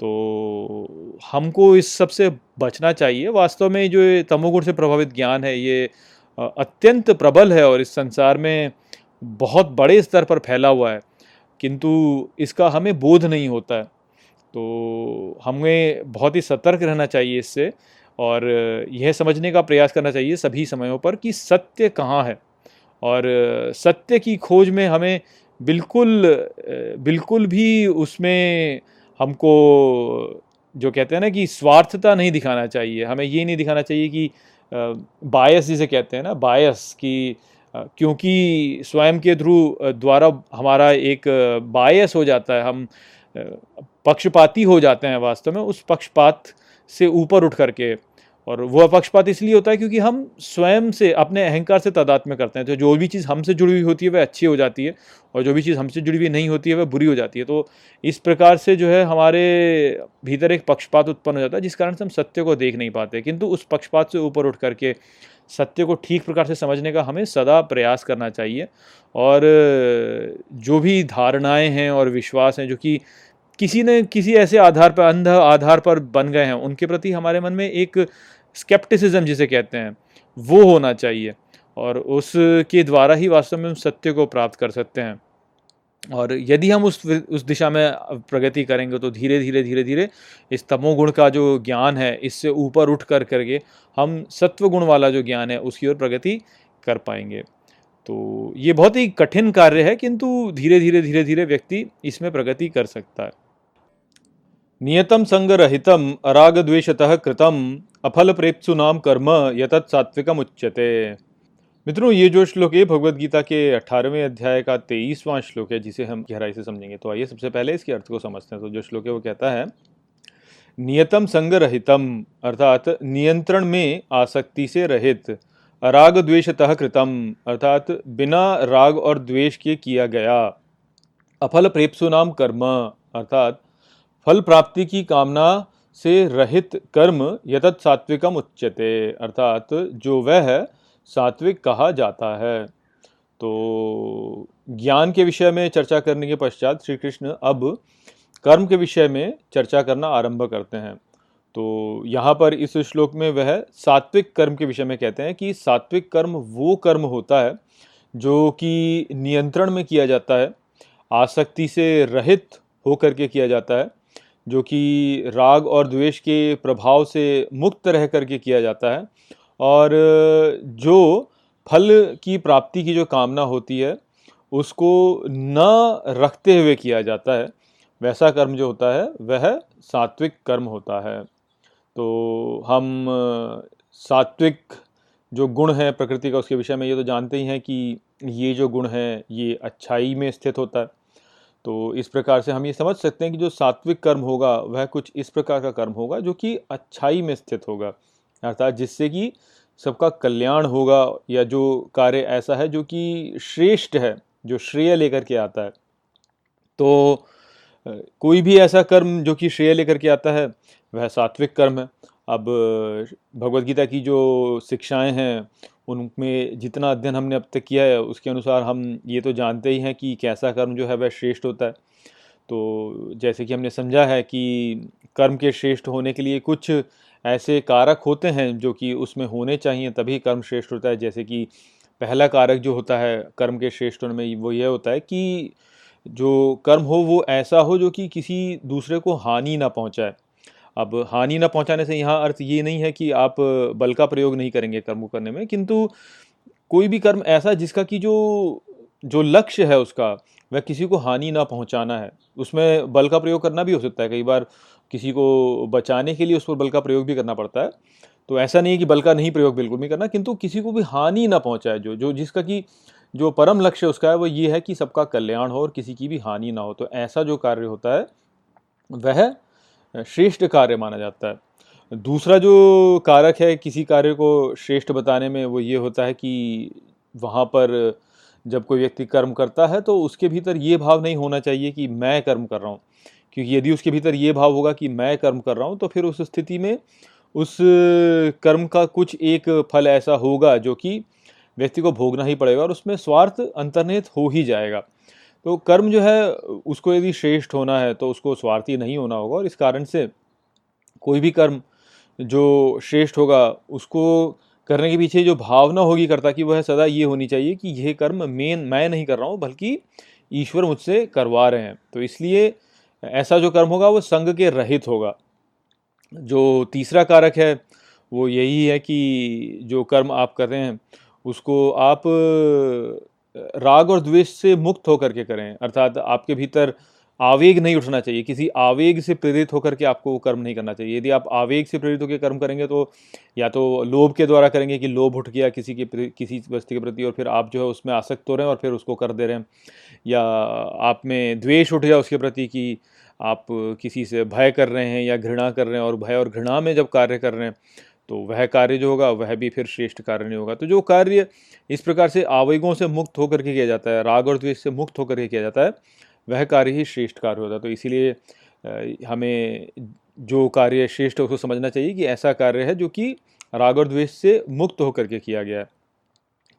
तो हमको इस सबसे बचना चाहिए। वास्तव में जो तमोगुण से प्रभावित ज्ञान है, ये अत्यंत प्रबल है और इस संसार में बहुत बड़े स्तर पर फैला हुआ है। किंतु इसका हमें बोध नहीं होता है। तो हमें बहुत ही सतर्क रहना चाहिए इससे और यह समझने का प्रयास करना चाहिए सभी समयों पर कि सत्य कहाँ है। और सत्य की खोज में हमें बिल्कुल बिल्कुल भी उसमें हमको जो कहते हैं ना कि स्वार्थता नहीं दिखाना चाहिए। हमें ये नहीं दिखाना चाहिए कि बायस जिसे कहते हैं ना, बायस कि क्योंकि स्वयं के थ्रू द्वारा हमारा एक बायस हो जाता है, हम पक्षपाती हो जाते हैं वास्तव में, उस पक्षपात से ऊपर उठ करके। और वह अपक्षपात इसलिए होता है क्योंकि हम स्वयं से, अपने अहंकार से तादाद में करते हैं। तो जो भी चीज़ हमसे जुड़ी हुई होती है, वह अच्छी हो जाती है और जो भी चीज़ हमसे जुड़ी हुई नहीं होती है, वह बुरी हो जाती है। तो इस प्रकार से जो है, हमारे भीतर एक पक्षपात उत्पन्न हो जाता है, जिस कारण से हम सत्य को देख नहीं पाते। किंतु उस पक्षपात से ऊपर उठ करके सत्य को ठीक प्रकार से समझने का हमें सदा प्रयास करना चाहिए। और जो भी धारणाएँ हैं और विश्वास हैं, जो कि किसी ने किसी ऐसे आधार पर, अंध आधार पर बन गए हैं, उनके प्रति हमारे मन में एक स्केप्टिसिज्म जिसे कहते हैं, वो होना चाहिए और उसके द्वारा ही वास्तव में हम सत्य को प्राप्त कर सकते हैं। और यदि हम उस उस दिशा में प्रगति करेंगे तो धीरे धीरे धीरे धीरे इस तमोगुण का जो ज्ञान है, इससे ऊपर उठ कर करके हम सत्व गुण वाला जो ज्ञान है, उसकी ओर प्रगति कर पाएँगे। तो ये बहुत ही कठिन कार्य है, किंतु धीरे धीरे धीरे धीरे व्यक्ति इसमें प्रगति कर सकता है। नियतम संगरहितम अराग द्वेषतः कृतम अफल प्रेप्सुनाम कर्म यतत सात्विकम उच्यते मित्रों, ये जो श्लोक है भगवत गीता के अठारहवें अध्याय का तेईसवां श्लोक है, जिसे हम गहराई से समझेंगे। तो आइए सबसे पहले इसके अर्थ को समझते हैं। तो जो श्लोक है, वो कहता है नियतम संगरहितम, अर्थात नियंत्रण में आसक्ति से रहित अराग द्वेषतः कृतम, अर्थात बिना राग और द्वेष के किया गया अफल प्रेप्सुनाम कर्म, अर्थात फल प्राप्ति की कामना से रहित कर्म यतत सात्विकम उच्यते, अर्थात जो वह है सात्विक कहा जाता है। तो ज्ञान के विषय में चर्चा करने के पश्चात श्री कृष्ण अब कर्म के विषय में चर्चा करना आरंभ करते हैं। तो यहाँ पर इस श्लोक में वह सात्विक कर्म के विषय में कहते हैं कि सात्विक कर्म वो कर्म होता है जो कि नियंत्रण में किया जाता है, आसक्ति से रहित होकर के किया जाता है जो कि राग और द्वेष के प्रभाव से मुक्त रह करके किया जाता है। और जो फल की प्राप्ति की जो कामना होती है, उसको न रखते हुए किया जाता है। वैसा कर्म जो होता है, वह सात्विक कर्म होता है। तो हम सात्विक जो गुण है प्रकृति का, उसके विषय में ये तो जानते ही हैं कि ये जो गुण है, ये अच्छाई में स्थित होता है। तो इस प्रकार से हम ये समझ सकते हैं कि जो सात्विक कर्म होगा, वह कुछ इस प्रकार का कर्म होगा जो कि अच्छाई में स्थित होगा। अर्थात जिससे कि सबका कल्याण होगा या जो कार्य ऐसा है जो कि श्रेष्ठ है, जो श्रेय लेकर के आता है। तो कोई भी ऐसा कर्म जो कि श्रेय लेकर के आता है, वह सात्विक कर्म है। अब भगवत गीता की जो शिक्षाएँ हैं उनमें जितना अध्ययन हमने अब तक किया है, उसके अनुसार हम ये तो जानते ही हैं कि कैसा कर्म जो है वह श्रेष्ठ होता है। तो जैसे कि हमने समझा है कि कर्म के श्रेष्ठ होने के लिए कुछ ऐसे कारक होते हैं जो कि उसमें होने चाहिए, तभी कर्म श्रेष्ठ होता है। जैसे कि पहला कारक जो होता है कर्म के श्रेष्ठ होने में, वो यह होता है कि जो कर्म हो वो ऐसा हो जो कि किसी दूसरे को हानि ना पहुँचाए। अब हानि ना पहुँचाने से यहाँ अर्थ ये नहीं है कि आप बल का प्रयोग नहीं करेंगे कर्म करने में, किंतु कोई भी कर्म ऐसा जिसका कि जो जो लक्ष्य है उसका, वह किसी को हानि ना पहुंचाना है, उसमें बल का प्रयोग करना भी हो सकता है। कई बार किसी को बचाने के लिए उस पर बल का प्रयोग भी करना पड़ता है तो ऐसा नहीं है कि बल का नहीं प्रयोग बिल्कुल नहीं करना, किंतु किसी को भी हानि ना पहुँचाए, जो जो जिसका कि, जो परम लक्ष्य उसका है, वो ये है कि सबका कल्याण हो और किसी की भी हानि ना हो। तो ऐसा जो कार्य होता है, वह श्रेष्ठ कार्य माना जाता है। दूसरा जो कारक है किसी कार्य को श्रेष्ठ बताने में, वो ये होता है कि वहाँ पर जब कोई व्यक्ति कर्म करता है तो उसके भीतर ये भाव नहीं होना चाहिए कि मैं कर्म कर रहा हूँ। क्योंकि यदि उसके भीतर ये भाव होगा कि मैं कर्म कर रहा हूँ तो फिर उस स्थिति में उस कर्म का कुछ एक फल ऐसा होगा जो कि व्यक्ति को भोगना ही पड़ेगा और उसमें स्वार्थ अंतर्निहित हो ही जाएगा। तो कर्म जो है, उसको यदि श्रेष्ठ होना है तो उसको स्वार्थी नहीं होना होगा और इस कारण से कोई भी कर्म जो श्रेष्ठ होगा, उसको करने के पीछे जो भावना होगी करता कि, वह सदा ये होनी चाहिए कि यह कर्म मेन मैं नहीं कर रहा हूँ, बल्कि ईश्वर मुझसे करवा रहे हैं। तो इसलिए ऐसा जो कर्म होगा, वो संग के रहित होगा। जो तीसरा कारक है, वो यही है कि जो कर्म आप कर रहे हैं, उसको आप राग और द्वेष से मुक्त होकर के करें। अर्थात आपके भीतर आवेग नहीं उठना चाहिए। किसी आवेग से प्रेरित होकर के आपको वो कर्म नहीं करना चाहिए। यदि आप आवेग से प्रेरित होकर कर्म करेंगे तो या तो लोभ के द्वारा करेंगे कि लोभ उठ गया किसी के किसी वस्तु के प्रति और फिर आप जो है उसमें आसक्त हो रहे हैं और फिर उसको कर दे रहे हैं। या आप में द्वेष उठ गया उसके प्रति कि आप किसी से भय कर रहे हैं या घृणा कर रहे हैं और भय और घृणा में जब कार्य कर रहे हैं तो वह कार्य जो होगा, वह भी फिर श्रेष्ठ कार्य नहीं होगा। तो जो कार्य इस प्रकार से आवेगों से मुक्त होकर के किया जाता है, राग और द्वेष से मुक्त होकर के किया जाता है, वह कार्य ही श्रेष्ठ कार्य होता है। तो इसीलिए हमें जो कार्य श्रेष्ठ है उसको समझना चाहिए कि ऐसा कार्य है जो कि राग और द्वेष से मुक्त होकर के किया गया है।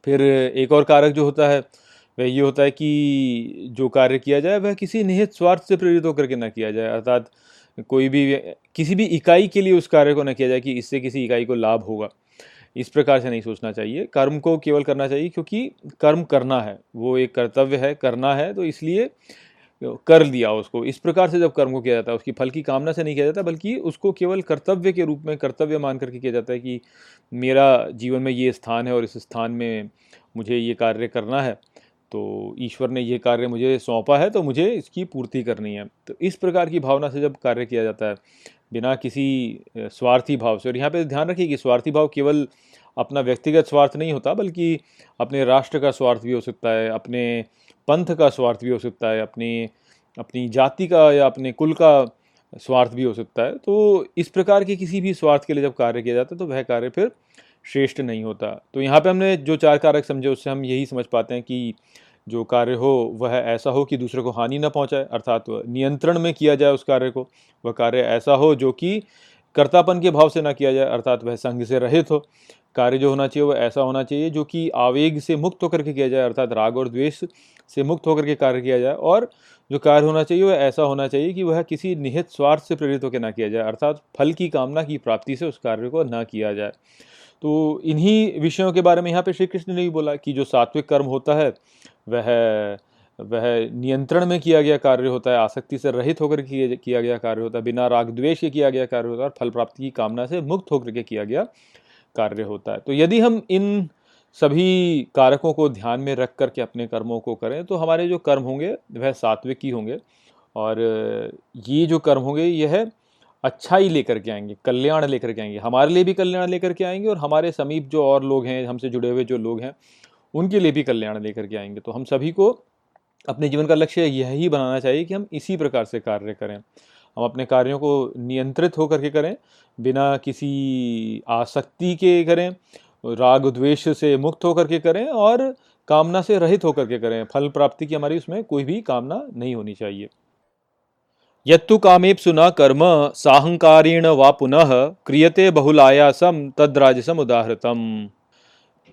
फिर एक और कारक जो होता है, वह ये होता है कि जो कार्य किया जाए, वह किसी निहित स्वार्थ से प्रेरित होकर के ना किया जाए। अर्थात कोई भी, किसी भी इकाई के लिए उस कार्य को न किया जाए कि इससे किसी इकाई को लाभ होगा। इस प्रकार से नहीं सोचना चाहिए। कर्म को केवल करना चाहिए क्योंकि कर्म करना है, वो एक कर्तव्य है, करना है तो इसलिए कर दिया उसको। इस प्रकार से जब कर्म को किया जाता है, उसकी फल की कामना से नहीं किया जाता, बल्कि उसको केवल कर्तव्य के रूप में, कर्तव्य मान करके किया जाता है कि मेरा जीवन में ये स्थान है और इस स्थान में मुझे ये कार्य करना है। तो ईश्वर ने ये कार्य मुझे सौंपा है तो मुझे इसकी पूर्ति करनी है। तो इस प्रकार की भावना से जब कार्य किया जाता है, बिना किसी स्वार्थी भाव से, और यहाँ पे ध्यान रखिए कि स्वार्थी भाव केवल अपना व्यक्तिगत स्वार्थ नहीं होता, बल्कि अपने राष्ट्र का स्वार्थ भी हो सकता है, अपने पंथ का स्वार्थ भी हो सकता है, अपनी अपनी जाति का या अपने कुल का स्वार्थ भी हो सकता है। तो इस प्रकार के किसी भी स्वार्थ के लिए जब कार्य किया जाता है तो वह कार्य फिर श्रेष्ठ नहीं होता। तो यहाँ पे हमने जो चार कारक समझे, उससे हम यही समझ पाते हैं कि जो कार्य हो, वह ऐसा हो कि दूसरे को हानि न पहुँचाए, अर्थात नियंत्रण में किया जाए उस कार्य को, वह कार्य ऐसा हो जो कि कर्तापन के भाव से ना किया जाए, अर्थात वह संघ से रहित हो। कार्य जो होना चाहिए, वह ऐसा होना चाहिए जो कि आवेग से मुक्त होकर के किया जाए, अर्थात राग और द्वेष से मुक्त होकर के कार्य किया जाए और जो कार्य होना चाहिए, वह ऐसा होना चाहिए कि वह किसी निहित स्वार्थ से प्रेरित होकर ना किया जाए, अर्थात फल की कामना की प्राप्ति से उस कार्य को ना किया जाए। तो इन्हीं विषयों के बारे में यहाँ पे श्री कृष्ण ने भी बोला कि जो सात्विक कर्म होता है, वह वह नियंत्रण में किया गया कार्य होता है, आसक्ति से रहित होकर किया गया कार्य होता है, बिना राग द्वेष के किया गया कार्य होता है और फल प्राप्ति की कामना से मुक्त होकर के किया गया कार्य होता है। तो यदि हम इन सभी कारकों को ध्यान में रख करके अपने कर्मों को करें तो हमारे जो कर्म होंगे, वह सात्विक ही होंगे। और ये जो कर्म होंगे, यह अच्छाई लेकर के आएँगे, कल्याण लेकर के आएँगे। हमारे लिए भी कल्याण लेकर के आएँगे और हमारे समीप जो और लोग हैं, हमसे जुड़े हुए जो लोग हैं, उनके लिए भी कल्याण लेकर के आएँगे। तो हम सभी को अपने जीवन का लक्ष्य यही बनाना चाहिए कि हम इसी प्रकार से कार्य करें। हम अपने कार्यों को नियंत्रित होकर के करें, बिना किसी आसक्ति के करें, राग द्वेष से मुक्त होकर के करें और कामना से रहित होकर के करें। फल प्राप्ति की हमारी उसमें कोई भी कामना नहीं होनी चाहिए। यत्तु कामेप्सु न कर्म, साहंकारेण वा पुनः क्रियते बहुलायासम तद्राजसम उदाहृतम।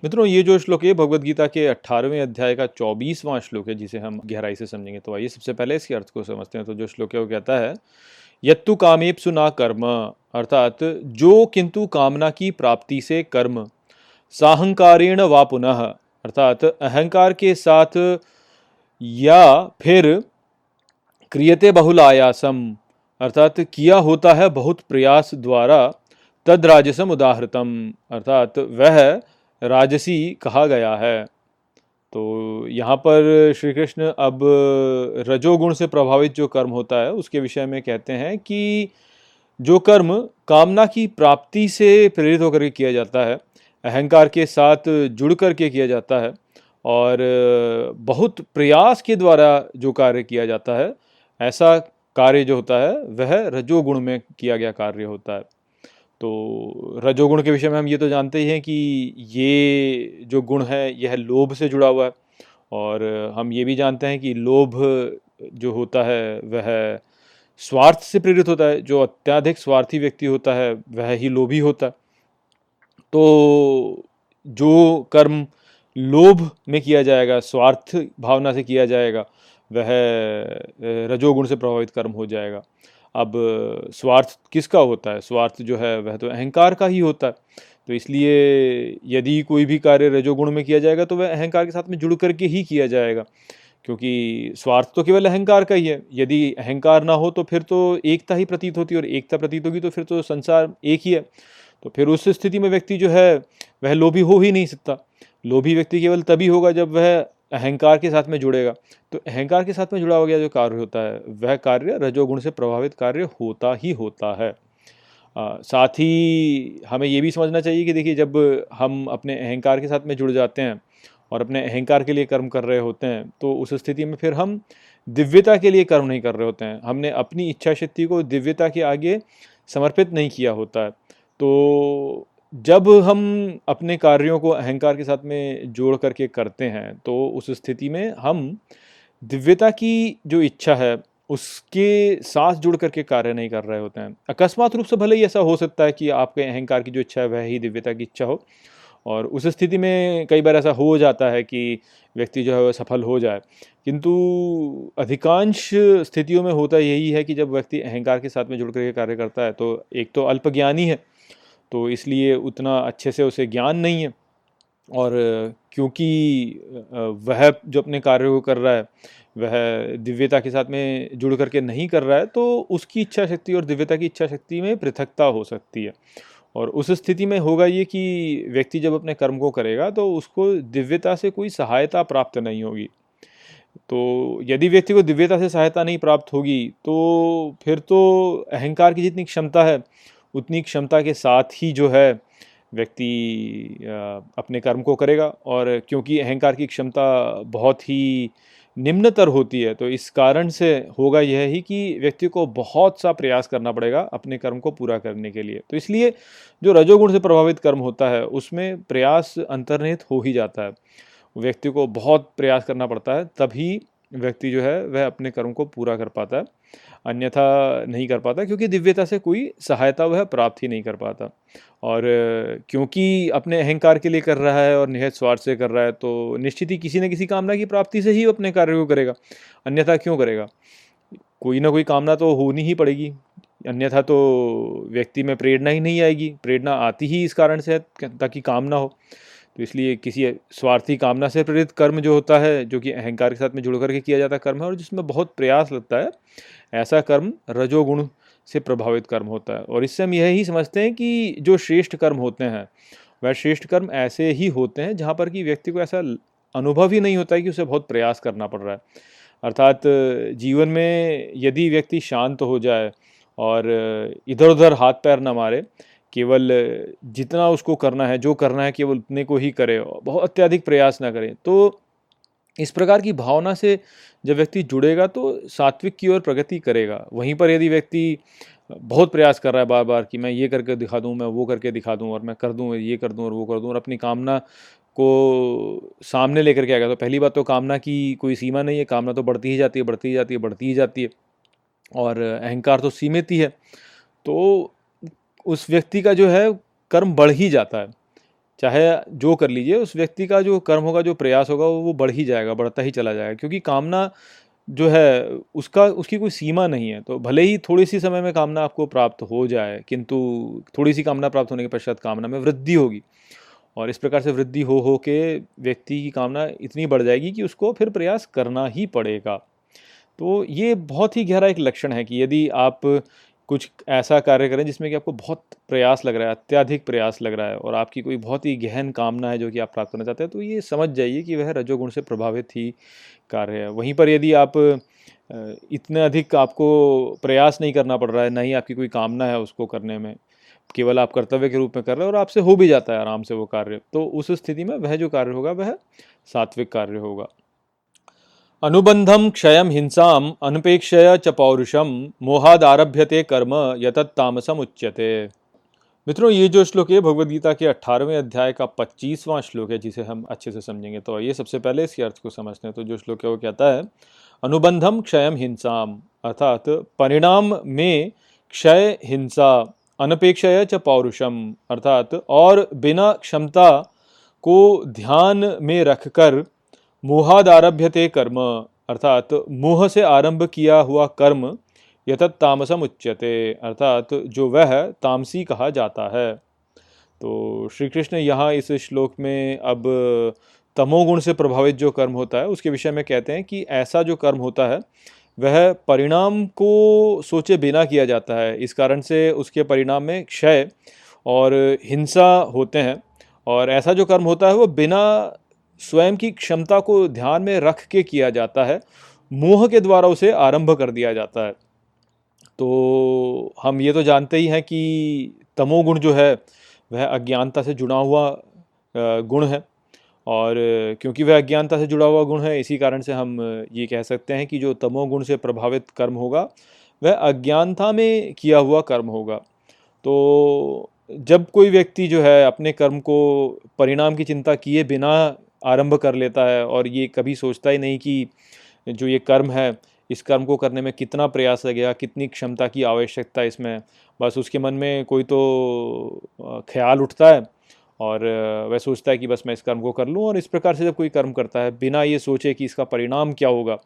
मित्रों, ये जो श्लोक है भगवत गीता के अट्ठारहवें अध्याय का चौबीसवां श्लोक है, जिसे हम गहराई से समझेंगे। तो आइए सबसे पहले इसके अर्थ को समझते हैं। तो जो श्लोक है, वो कहता है, यत्तु कामेप्सु ना कर्म, अर्थात जो किंतु कामना की प्राप्ति से कर्म, साहंकारेण वा पुनः, अर्थात अहंकार के साथ या फिर क्रियते बहुल आयासम अर्थात किया होता है बहुत प्रयास द्वारा, तद राजसम उदाहृतम, अर्थात वह राजसी कहा गया है। तो यहाँ पर श्री कृष्ण अब रजोगुण से प्रभावित जो कर्म होता है, उसके विषय में कहते हैं कि जो कर्म कामना की प्राप्ति से प्रेरित होकर के किया जाता है, अहंकार के साथ जुड़ कर के किया जाता है, और बहुत प्रयास के द्वारा जो कार्य किया जाता है ऐसा कार्य जो होता है, वह रजोगुण में किया गया कार्य होता है। तो रजोगुण के विषय में हम ये तो जानते ही हैं कि ये जो गुण है, यह लोभ से जुड़ा हुआ है। और हम ये भी जानते हैं कि लोभ जो होता है, वह स्वार्थ से प्रेरित होता है। जो अत्याधिक स्वार्थी व्यक्ति होता है, वह ही लोभी होता है। तो जो कर्म लोभ में किया जाएगा, स्वार्थ भावना से किया जाएगा वह रजोगुण से प्रभावित कर्म हो जाएगा। अब, स्वार्थ किसका होता है? स्वार्थ जो है, वह तो अहंकार का ही होता है। तो इसलिए यदि कोई भी कार्य रजोगुण में किया जाएगा तो वह अहंकार के साथ में जुड़ करके ही किया जाएगा। क्योंकि स्वार्थ तो केवल अहंकार का ही है। यदि अहंकार ना हो तो फिर तो एकता ही प्रतीत होती और एकता प्रतीत होगी तो फिर तो संसार एक ही है। तो फिर उस स्थिति में व्यक्ति जो है, वह लोभी हो ही नहीं सकता। लोभी व्यक्ति केवल तभी होगा जब वह अहंकार के साथ में जुड़ेगा। तो अहंकार के साथ में जुड़ा हो गया जो कार्य होता है? वह कार्य रजोगुण से प्रभावित कार्य होता ही होता है। आ, साथ ही हमें ये भी समझना चाहिए कि देखिए जब हम अपने अहंकार के साथ में जुड़ जाते हैं और अपने अहंकार के लिए कर्म कर रहे होते हैं तो उस स्थिति में फिर हम दिव्यता के लिए कर्म नहीं कर रहे होते हैं। हमने अपनी इच्छा शक्ति को दिव्यता के आगे समर्पित नहीं किया होता है। तो जब हम अपने कार्यों को अहंकार के साथ में जोड़ करके करते हैं तो उस स्थिति में हम दिव्यता की जो इच्छा है, उसके साथ जुड़ करके कार्य नहीं कर रहे होते हैं। अकस्मात रूप से भले ही ऐसा हो सकता है कि आपके अहंकार की जो इच्छा है, वह ही दिव्यता की इच्छा हो, और उस स्थिति में कई बार ऐसा हो जाता है कि व्यक्ति जो है, वह सफल हो जाए। किंतु अधिकांश स्थितियों में होता यही है कि जब व्यक्ति अहंकार के साथ में जुड़ करके कार्य करता है तो एक तो अल्पज्ञानी है तो इसलिए उतना अच्छे से उसे ज्ञान नहीं है। और क्योंकि वह जो अपने कार्य को कर रहा है, वह दिव्यता के साथ में जुड़ करके नहीं कर रहा है तो उसकी इच्छा शक्ति और दिव्यता की इच्छा शक्ति में पृथकता हो सकती है। और उस स्थिति में होगा ये कि व्यक्ति जब अपने कर्म को करेगा तो उसको दिव्यता से कोई सहायता प्राप्त नहीं होगी। तो यदि व्यक्ति को दिव्यता से सहायता नहीं प्राप्त होगी तो फिर तो अहंकार की जितनी क्षमता है उतनी क्षमता के साथ ही जो है व्यक्ति अपने कर्म को करेगा और क्योंकि अहंकार की क्षमता बहुत ही निम्नतर होती है तो इस कारण से होगा यह ही कि व्यक्ति को बहुत सा प्रयास करना पड़ेगा अपने कर्म को पूरा करने के लिए। तो इसलिए जो रजोगुण से प्रभावित कर्म होता है, उसमें प्रयास अंतर्निहित हो ही जाता है। व्यक्ति को बहुत प्रयास करना पड़ता है, तभी व्यक्ति जो है, वह अपने कर्म को पूरा कर पाता है। अन्यथा नहीं कर पाता, क्योंकि दिव्यता से कोई सहायता वह प्राप्त ही नहीं कर पाता। और क्योंकि अपने अहंकार के लिए कर रहा है और निहत स्वार्थ से कर रहा है तो निश्चित ही किसी न किसी कामना की प्राप्ति से ही अपने कार्य को करेगा। अन्यथा क्यों करेगा? कोई ना कोई कामना तो होनी ही पड़ेगी। अन्यथा तो व्यक्ति में प्रेरणा ही नहीं आएगी। प्रेरणा आती ही इस कारण से ताकि कामना हो। तो इसलिए किसी स्वार्थी कामना से प्रेरित कर्म जो होता है, जो कि अहंकार के साथ में जुड़ करके किया जाता कर्म है और जिसमें बहुत प्रयास लगता है, ऐसा कर्म रजोगुण से प्रभावित कर्म होता है। और इससे हम यही समझते हैं कि जो श्रेष्ठ कर्म होते हैं, वह श्रेष्ठ कर्म ऐसे ही होते हैं जहाँ पर कि व्यक्ति को ऐसा अनुभव ही नहीं होता है कि उसे बहुत प्रयास करना पड़ रहा है। अर्थात जीवन में यदि व्यक्ति शांत हो जाए और इधर उधर हाथ पैर न मारे केवल, जितना उसको करना है, जो करना है, केवल उतने को ही करे बहुत अत्याधिक प्रयास ना करें। तो इस प्रकार की भावना से जब व्यक्ति जुड़ेगा तो सात्विक की ओर प्रगति करेगा। वहीं पर यदि व्यक्ति बहुत प्रयास कर रहा है बार बार कि मैं ये करके दिखा दूँ, मैं वो करके दिखा दूँ और मैं कर दूँ, ये कर दूँ और वो कर दूँ और अपनी कामना को सामने लेकर के आ गया तो पहली बात तो कामना की कोई सीमा नहीं है। कामना तो बढ़ती ही जाती है, बढ़ती ही जाती है, बढ़ती ही जाती है और अहंकार तो सीमित ही है। तो उस व्यक्ति का जो है कर्म बढ़ ही जाता है। चाहे जो कर लीजिए, उस व्यक्ति का जो कर्म होगा, जो प्रयास होगा, वो बढ़ ही जाएगा, बढ़ता ही चला जाएगा, क्योंकि कामना जो है, उसका, उसकी कोई सीमा नहीं है। तो भले ही थोड़ी सी समय में कामना आपको प्राप्त हो जाए, किंतु थोड़ी सी कामना प्राप्त होने के पश्चात कामना में वृद्धि होगी। और इस प्रकार से वृद्धि हो हो के व्यक्ति की कामना इतनी बढ़ जाएगी कि उसको फिर प्रयास करना ही पड़ेगा। तो ये बहुत ही गहरा एक लक्षण है कि यदि आप कुछ ऐसा कार्य करें जिसमें कि आपको बहुत प्रयास लग रहा है, अत्याधिक प्रयास लग रहा है और आपकी कोई बहुत ही गहन कामना है जो कि आप प्राप्त करना चाहते हैं तो ये समझ जाइए कि वह रजोगुण से प्रभावित ही कार्य है। वहीं पर यदि आप इतने अधिक आपको प्रयास नहीं करना पड़ रहा है ना ही आपकी कोई कामना है उसको करने में, केवल आप कर्तव्य के रूप में कर रहे हो और आपसे हो भी जाता है आराम से वो कार्य तो उस स्थिति में वह जो कार्य होगा वह सात्विक कार्य होगा। अनुबंधम क्षय हिंसा अनपेक्षय च पौरुषम मोहाद आरभ्यते कर्म यतत्तामसम उच्यते मित्रों, ये जो श्लोक है भगवद गीता के अट्ठारहवें अध्याय का पच्चीसवां श्लोक है, जिसे हम अच्छे से समझेंगे। तो ये सबसे पहले इसके अर्थ को समझते हैं। तो जो श्लोक है, वो कहता है अनुबंधम क्षय हिंसाम, अर्थात परिणाम में क्षय हिंसा, अनपेक्षय च पौरुषम, अर्थात और बिना क्षमता को ध्यान में रखकर मोहाद आरभ्यते कर्म, अर्थात मोह से आरंभ किया हुआ कर्म यथत तामसम उच्यते, अर्थात जो वह तामसी कहा जाता है। तो श्री कृष्ण यहाँ इस श्लोक में अब तमोगुण से प्रभावित जो कर्म होता है, उसके विषय में कहते हैं कि ऐसा जो कर्म होता है, वह परिणाम को सोचे बिना किया जाता है। इस कारण से उसके परिणाम में क्षय और हिंसा होते हैं। और ऐसा जो कर्म होता है, वो बिना स्वयं की क्षमता को ध्यान में रख के किया जाता है, मोह के द्वारा उसे आरंभ कर दिया जाता है। तो हम ये तो जानते ही हैं कि तमोगुण जो है, वह अज्ञानता से जुड़ा हुआ गुण है और क्योंकि वह अज्ञानता से जुड़ा हुआ गुण है, इसी कारण से हम ये कह सकते हैं कि जो तमोगुण से प्रभावित कर्म होगा, वह अज्ञानता में किया हुआ कर्म होगा। तो जब कोई व्यक्ति जो है, अपने कर्म को परिणाम की चिंता किए बिना आरंभ कर लेता है और ये कभी सोचता ही नहीं कि जो ये कर्म है, इस कर्म को करने में कितना प्रयास लगेगा कितनी क्षमता की आवश्यकता इसमें। बस उसके मन में कोई तो ख्याल उठता है और वह सोचता है कि बस मैं इस कर्म को कर लूँ और इस प्रकार से जब कोई कर्म करता है, बिना ये सोचे कि इसका परिणाम क्या होगा,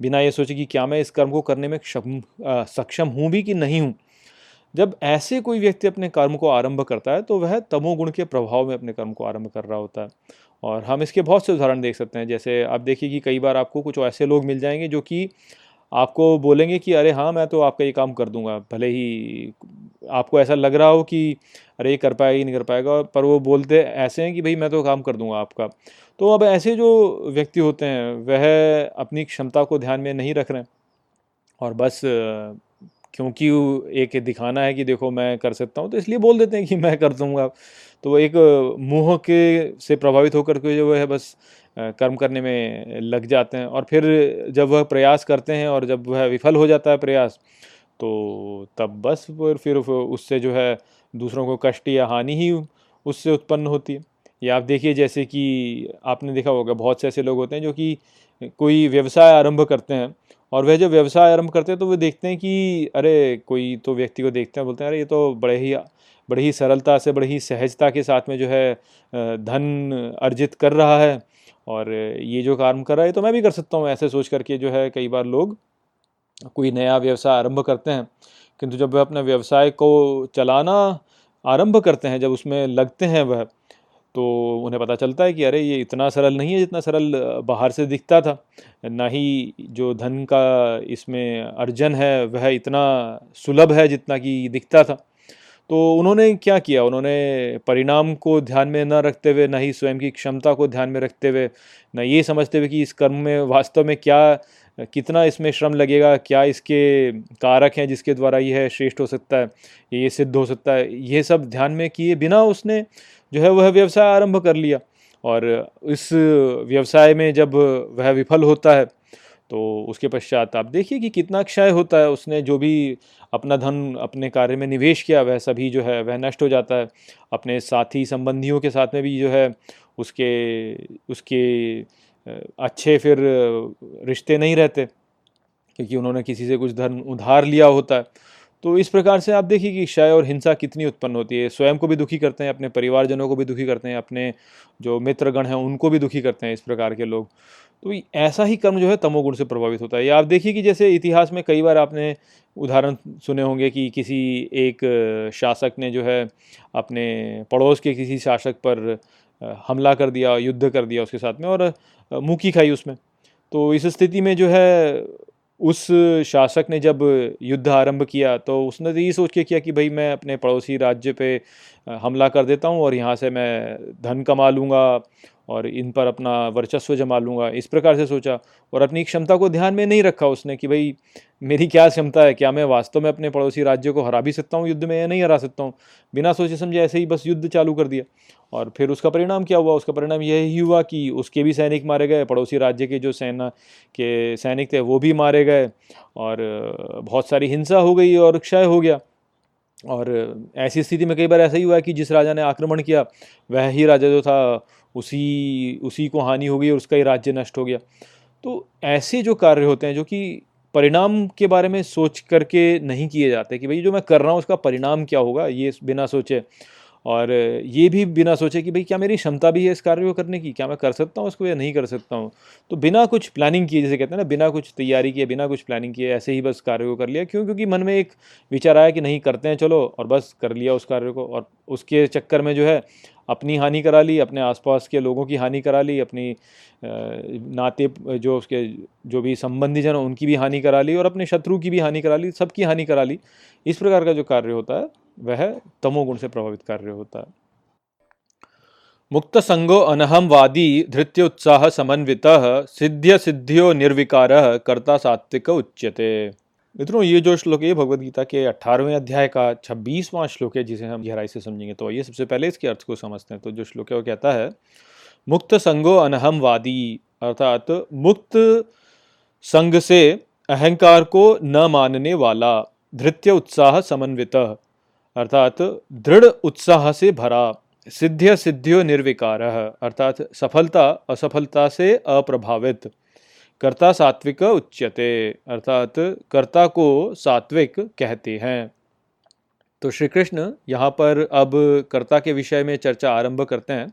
बिना ये सोचे कि क्या मैं इस कर्म को करने में सक्षम हूँ भी कि नहीं हूँ जब ऐसे कोई व्यक्ति अपने कर्म को आरंभ करता है तो वह तमोगुण के प्रभाव में अपने कर्म को आरंभ कर रहा होता है। और हम इसके बहुत से उदाहरण देख सकते हैं, जैसे आप देखिए कि कई बार आपको कुछ ऐसे लोग मिल जाएँगे जो कि आपको बोलेंगे कि, अरे हाँ मैं तो आपका ये काम कर दूँगा, भले ही आपको ऐसा लग रहा हो कि, अरे ये कर पाएगा नहीं कर पाएगा, पर वो बोलते ऐसे हैं कि, भाई, मैं तो काम कर दूँगा आपका। तो अब ऐसे जो व्यक्ति होते हैं, वह अपनी क्षमता को ध्यान में नहीं रख रहे हैं। और बस क्योंकि एक दिखाना है कि देखो मैं कर सकता हूँ तो इसलिए बोल देते हैं कि मैं कर दूँगा। तो एक मुँह के से प्रभावित होकर के जो है बस कर्म करने में लग जाते हैं। और फिर जब वह प्रयास करते हैं और जब वह विफल हो जाता है प्रयास तो तब बस फिर उससे जो है दूसरों को कष्ट या हानि ही उससे उत्पन्न होती है। या आप देखिए, जैसे कि आपने देखा होगा, बहुत से ऐसे लोग होते हैं जो कि कोई व्यवसाय आरंभ करते हैं और वह जब व्यवसाय आरंभ करते हैं तो वे देखते हैं कि, अरे, कोई तो व्यक्ति को देखते हैं, बोलते हैं, अरे, ये तो बड़े ही, बड़ी ही सरलता से, बड़ी ही सहजता के साथ में जो है धन अर्जित कर रहा है और ये जो काम कर रहा है तो मैं भी कर सकता हूँ। ऐसे सोच करके जो है, कई बार लोग कोई नया व्यवसाय आरंभ करते हैं। किंतु जब वह अपने व्यवसाय को चलाना आरंभ करते हैं, जब उसमें लगते हैं वह तो उन्हें पता चलता है कि अरे, ये इतना सरल नहीं है जितना सरल बाहर से दिखता था। ना ही जो धन का इसमें अर्जन है, वह इतना सुलभ है जितना कि दिखता था। तो उन्होंने क्या किया? उन्होंने परिणाम को ध्यान में न रखते हुए, न ही स्वयं की क्षमता को ध्यान में रखते हुए, न ये समझते हुए कि इस कर्म में वास्तव में क्या, कितना इसमें श्रम लगेगा, क्या इसके कारक हैं जिसके द्वारा यह श्रेष्ठ हो सकता है, ये सिद्ध हो सकता है। ये सब ध्यान में किए बिना उसने जो है वह व्यवसाय आरंभ कर लिया। और इस व्यवसाय में जब वह विफल होता है तो उसके पश्चात आप देखिए कि कितना क्षय होता है उसने, जो भी अपना धन अपने कार्य में निवेश किया, वह सभी जो है, वह नष्ट हो जाता है। अपने साथी संबंधियों के साथ में भी जो है, उसके उसके अच्छे फिर रिश्ते नहीं रहते, क्योंकि उन्होंने किसी से कुछ धन उधार लिया होता है। तो इस प्रकार से आप देखिए कि क्षय और हिंसा कितनी उत्पन्न होती है। स्वयं को भी दुखी करते हैं, अपने परिवारजनों को भी दुखी करते हैं, अपने जो मित्रगण हैं, उनको भी दुखी करते हैं इस प्रकार के लोग। तो ऐसा ही कर्म जो है तमोगुण से प्रभावित होता है। या आप देखिए कि जैसे इतिहास में कई बार आपने उदाहरण सुने होंगे कि किसी एक शासक ने जो है अपने पड़ोस के किसी शासक पर हमला कर दिया, युद्ध कर दिया उसके साथ में और मुँह खाई उसमें। तो इस स्थिति में जो है उस शासक ने जब युद्ध आरंभ किया तो उसने तो ये सोच के किया कि भाई मैं अपने पड़ोसी राज्य पे हमला कर देता हूँ और यहाँ से मैं धन कमा लूँगा और इन पर अपना वर्चस्व जमा लूँगा। इस प्रकार से सोचा और अपनी क्षमता को ध्यान में नहीं रखा उसने कि भाई मेरी क्या क्षमता है? क्या मैं वास्तव में अपने पड़ोसी राज्य को हरा भी सकता हूँ, युद्ध में या नहीं हरा सकता हूँ? बिना सोचे समझे ऐसे ही बस युद्ध चालू कर दिया। और फिर उसका परिणाम क्या हुआ? उसका परिणाम यही हुआ कि उसके भी सैनिक मारे गए, पड़ोसी राज्य के जो सेना के सैनिक थे वो भी मारे गए और बहुत सारी हिंसा हो गई और क्षय हो गया। और ऐसी स्थिति में कई बार ऐसा ही हुआ कि जिस राजा ने आक्रमण किया, वह ही राजा जो था, उसी उसी को हानि हो गई और उसका ही राज्य नष्ट हो गया। तो ऐसे जो कार्य होते हैं, जो कि परिणाम के बारे में सोच करके नहीं किए जाते कि भाई जो मैं कर रहा हूँ, उसका परिणाम क्या होगा, ये बिना सोचे। और ये भी बिना सोचे कि भाई क्या मेरी क्षमता भी है इस कार्य को करने की? क्या मैं कर सकता हूँ उसको या नहीं कर सकता हूँ? तो बिना कुछ प्लानिंग किए, जैसे कहते हैं ना, बिना कुछ तैयारी किए, बिना कुछ प्लानिंग किए, ऐसे ही बस कार्य को कर लिया। क्यों? क्योंकि मन में एक विचार आया कि नहीं, करते हैं, चलो, और बस कर लिया उस कार्य को। और उसके चक्कर में जो है, अपनी हानि करा ली, अपने आसपास के लोगों की हानि करा ली, अपनी नाते, जो उसके, जो भी संबंधी जन उनकी भी हानि करा ली और अपने शत्रु की भी हानि करा ली, सबकी हानि करा ली। इस प्रकार का जो कार्य होता है वह तमोगुण से प्रभावित कार्य होता है। मुक्त संगो अनहमवादी धृत्य उत्साह समन्वित सिद्ध्य सिद्धियो निर्विकार कर्ता सात्विक उच्यते। मित्रों, ये जो श्लोक है भगवद गीता के अठारहवें अध्याय का छब्बीसवां श्लोक है, जिसे हम गहराई से समझेंगे। तो ये सबसे पहले इसके अर्थ को समझते हैं। तो जो श्लोक है, वो कहता है मुक्त संगो अनहमवादी अर्थात मुक्त संग से अहंकार को न मानने वाला धृत्य उत्साह समन्वित अर्थात दृढ़ उत्साह से भरा सिद्ध्य सिद्धियो निर्विकार, अर्थात सफलता असफलता से अप्रभावित। कर्ता सात्विक उच्यते, अर्थात कर्ता को सात्विक कहते हैं। तो श्री कृष्ण यहाँ पर अब कर्ता के विषय में चर्चा आरंभ करते हैं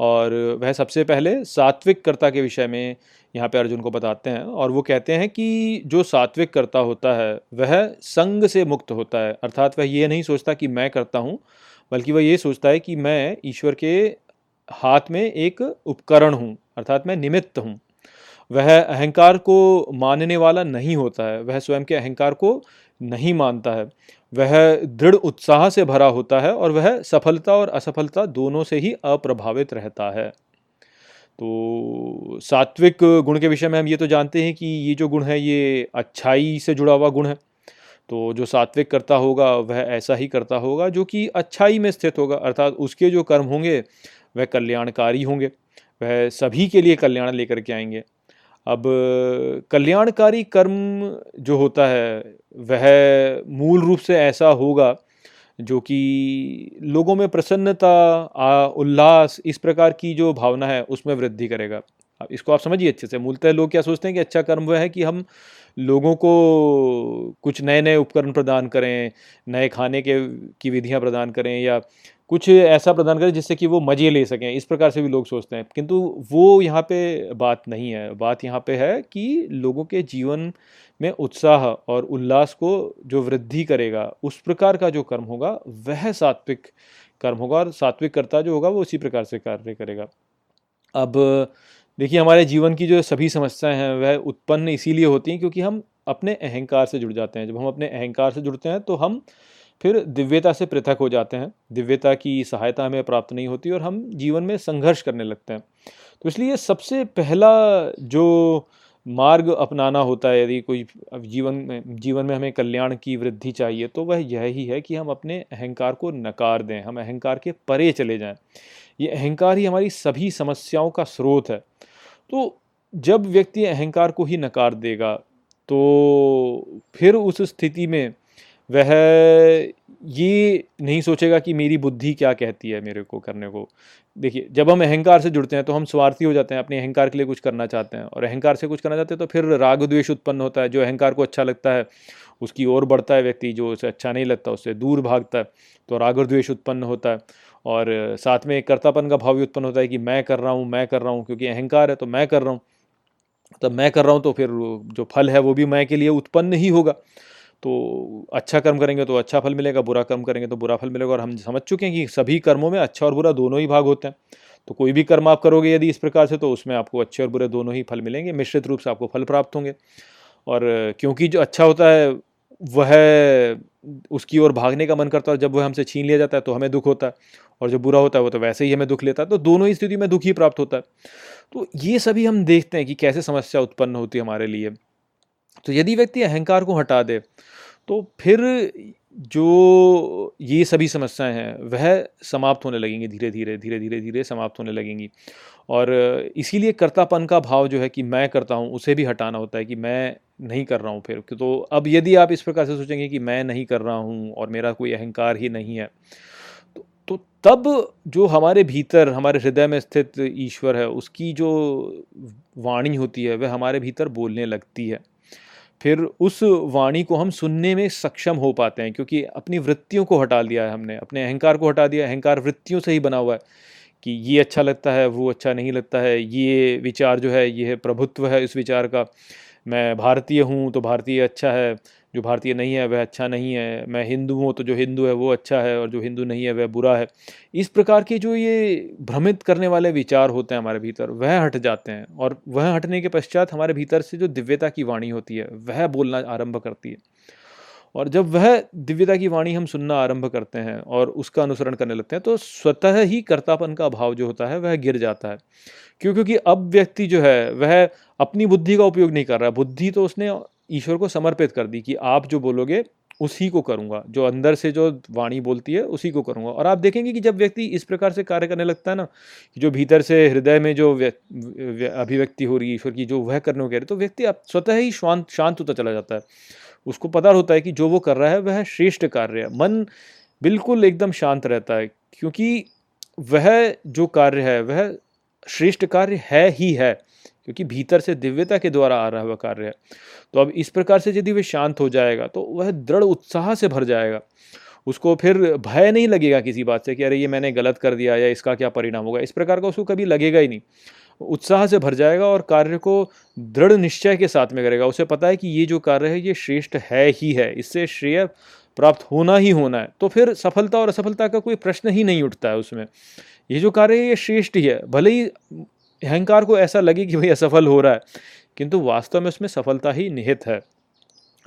और वह सबसे पहले सात्विक कर्ता के विषय में यहाँ पे अर्जुन को बताते हैं और वो कहते हैं कि जो सात्विक करता होता है, वह संग से मुक्त होता है। अर्थात वह ये नहीं सोचता कि मैं करता हूँ, बल्कि वह ये सोचता है कि मैं ईश्वर के हाथ में एक उपकरण हूँ, अर्थात मैं निमित्त हूँ। वह अहंकार को मानने वाला नहीं होता है, वह स्वयं के अहंकार को नहीं मानता है। वह दृढ़ उत्साह से भरा होता है और वह सफलता और असफलता दोनों से ही अप्रभावित रहता है। तो सात्विक गुण के विषय में हम ये तो जानते हैं कि ये जो गुण है, ये अच्छाई से जुड़ा हुआ गुण है। तो जो सात्विक करता होगा, वह ऐसा ही करता होगा जो कि अच्छाई में स्थित होगा, अर्थात उसके जो कर्म होंगे, वह कल्याणकारी होंगे। वह सभी के लिए कल्याण लेकर के आएँगे। अब कल्याणकारी कर्म जो होता है, वह मूल रूप से ऐसा होगा जो कि लोगों में प्रसन्नता उल्लास, इस प्रकार की जो भावना है, उसमें वृद्धि करेगा। इसको आप समझिए अच्छे से। मूलतः लोग क्या सोचते हैं कि अच्छा कर्म वह है कि हम लोगों को कुछ नए नए उपकरण प्रदान करें, नए खाने के, की विधियाँ प्रदान करें या कुछ ऐसा प्रदान करें जिससे कि वो मज़े ले सकें। इस प्रकार से भी लोग सोचते हैं। किंतु वो यहाँ पे बात नहीं है। बात यहाँ पे है कि लोगों के जीवन में उत्साह और उल्लास को जो वृद्धि करेगा, उस प्रकार का जो कर्म होगा, वह सात्विक कर्म होगा और सात्विक कर्ता जो होगा वो उसी प्रकार से कार्य करेगा। अब देखिए, हमारे जीवन की जो सभी समस्याएँ हैं, वह उत्पन्न इसीलिए होती हैं क्योंकि हम अपने अहंकार से जुड़ जाते हैं। जब हम अपने अहंकार से जुड़ते हैं तो हम फिर दिव्यता से पृथक हो जाते हैं। दिव्यता की सहायता हमें प्राप्त नहीं होती और हम जीवन में संघर्ष करने लगते हैं। तो इसलिए सबसे पहला जो मार्ग अपनाना होता है, यदि कोई जीवन में जीवन में हमें कल्याण की वृद्धि चाहिए तो वह यह ही है कि हम अपने अहंकार को नकार दें, हम अहंकार के परे चले जाएँ। ये अहंकार ही हमारी सभी समस्याओं का स्रोत है। तो जब व्यक्ति अहंकार को ही नकार देगा तो फिर उस स्थिति में वह ये नहीं सोचेगा कि मेरी बुद्धि क्या कहती है मेरे को करने को। देखिए, जब हम अहंकार से जुड़ते हैं तो हम स्वार्थी हो जाते हैं, अपने अहंकार के लिए कुछ करना चाहते हैं। और अहंकार से कुछ करना चाहते हैं तो फिर राग द्वेष उत्पन्न होता है, जो अहंकार को अच्छा लगता है, उसकी ओर बढ़ता है व्यक्ति, जो उसे अच्छा नहीं लगता, उससे दूर भागता है तो राग द्वेष उत्पन्न होता है। और साथ में कर्तापन का भाव भी उत्पन्न होता है कि मैं कर रहा हूँ, मैं कर रहा हूँ, क्योंकि अहंकार है तो मैं कर रहा हूँ। तब मैं कर रहा हूँ तो फिर जो फल है वो भी मैं के लिए उत्पन्न ही होगा। तो अच्छा कर्म करेंगे तो अच्छा फल मिलेगा, बुरा कर्म करेंगे तो बुरा फल मिलेगा। और हम समझ चुके हैं कि सभी कर्मों में अच्छा और बुरा दोनों ही भाग होते हैं। तो कोई भी कर्म आप करोगे यदि इस प्रकार से तो उसमें आपको अच्छे और बुरे दोनों ही फल मिलेंगे। मिश्रित रूप से आपको फल प्राप्त होंगे। और क्योंकि जो अच्छा होता है, वह उसकी ओर भागने का मन करता है और जब वह हमसे छीन लिया जाता है तो हमें दुख होता है। और जो बुरा होता है, वो तो वैसे ही हमें दुख लेता है। तो दोनों ही स्थिति में दुख ही प्राप्त होता है। तो ये सभी हम देखते हैं कि कैसे समस्या उत्पन्न होती है हमारे लिए। तो यदि व्यक्ति अहंकार को हटा दे तो फिर जो ये सभी समस्याएँ हैं वह समाप्त होने लगेंगी धीरे धीरे धीरे धीरे धीरे समाप्त होने लगेंगी। और इसीलिए कर्तापन का भाव जो है कि मैं करता हूँ उसे भी हटाना होता है कि मैं नहीं कर रहा हूँ फिर। तो अब यदि आप इस प्रकार से सोचेंगे कि मैं नहीं कर रहा हूँ और मेरा कोई अहंकार ही नहीं है तो, तो तब जो हमारे भीतर हमारे हृदय में स्थित ईश्वर है उसकी जो वाणी होती है वह हमारे भीतर बोलने लगती है। फिर उस वाणी को हम सुनने में सक्षम हो पाते हैं, क्योंकि अपनी वृत्तियों को हटा दिया है हमने, अपने अहंकार को हटा दिया अहंकार वृत्तियों से ही बना हुआ है कि ये अच्छा लगता है, वो अच्छा नहीं लगता है, ये विचार जो है, ये प्रभुत्व है इस विचार का। मैं भारतीय हूँ तो भारतीय अच्छा है जो भारतीय नहीं है, वह अच्छा नहीं है। मैं हिंदू हूँ तो जो हिंदू है वो अच्छा है और जो हिंदू नहीं है, वह बुरा है। इस प्रकार के जो ये भ्रमित करने वाले विचार होते हैं हमारे भीतर, वह हट जाते हैं और वह हटने के पश्चात हमारे भीतर से जो दिव्यता की वाणी होती है, वह बोलना आरंभ करती है। और जब वह दिव्यता की वाणी हम सुनना आरंभ करते हैं और उसका अनुसरण करने लगते हैं तो स्वतः ही कर्तापन का भाव जो होता है, वह गिर जाता है। क्यों? क्योंकि अब व्यक्ति जो है, वह अपनी बुद्धि का उपयोग नहीं कर रहा। बुद्धि तो उसने ईश्वर को समर्पित कर दी कि आप जो बोलोगे, उसी को करूँगा। जो अंदर से जो वाणी बोलती है, उसी को करूँगा। और आप देखेंगे कि जब व्यक्ति इस प्रकार से कार्य करने लगता है ना, कि जो भीतर से हृदय में जो अभिव्यक्ति हो रही है ईश्वर की, जो वह करने को कह रहे तो व्यक्ति आप स्वतः ही शांत शांत होता चला जाता है। उसको पता होता है कि जो वो कर रहा है, वह श्रेष्ठ कार्य है। मन बिल्कुल एकदम शांत रहता है, क्योंकि वह जो कार्य है, वह श्रेष्ठ कार्य है ही है। क्योंकि भीतर से दिव्यता के द्वारा आ रहा हुआ कार्य है। तो अब इस प्रकार से यदि वह शांत हो जाएगा तो वह दृढ़ उत्साह से भर जाएगा। उसको फिर भय नहीं लगेगा किसी बात से कि अरे, ये मैंने गलत कर दिया या इसका क्या परिणाम होगा। इस प्रकार का उसको कभी लगेगा ही नहीं। उत्साह से भर जाएगा और कार्य को दृढ़ निश्चय के साथ में करेगा। उसे पता है कि ये जो कार्य है, ये श्रेष्ठ है ही है। इससे श्रेय प्राप्त होना ही होना है। तो फिर सफलता और असफलता का कोई प्रश्न ही नहीं उठता है उसमें। ये जो कार्य है, ये श्रेष्ठ ही है। भले ही अहंकार को ऐसा लगे कि भाई असफल हो रहा है, किंतु वास्तव में उसमें सफलता ही निहित है।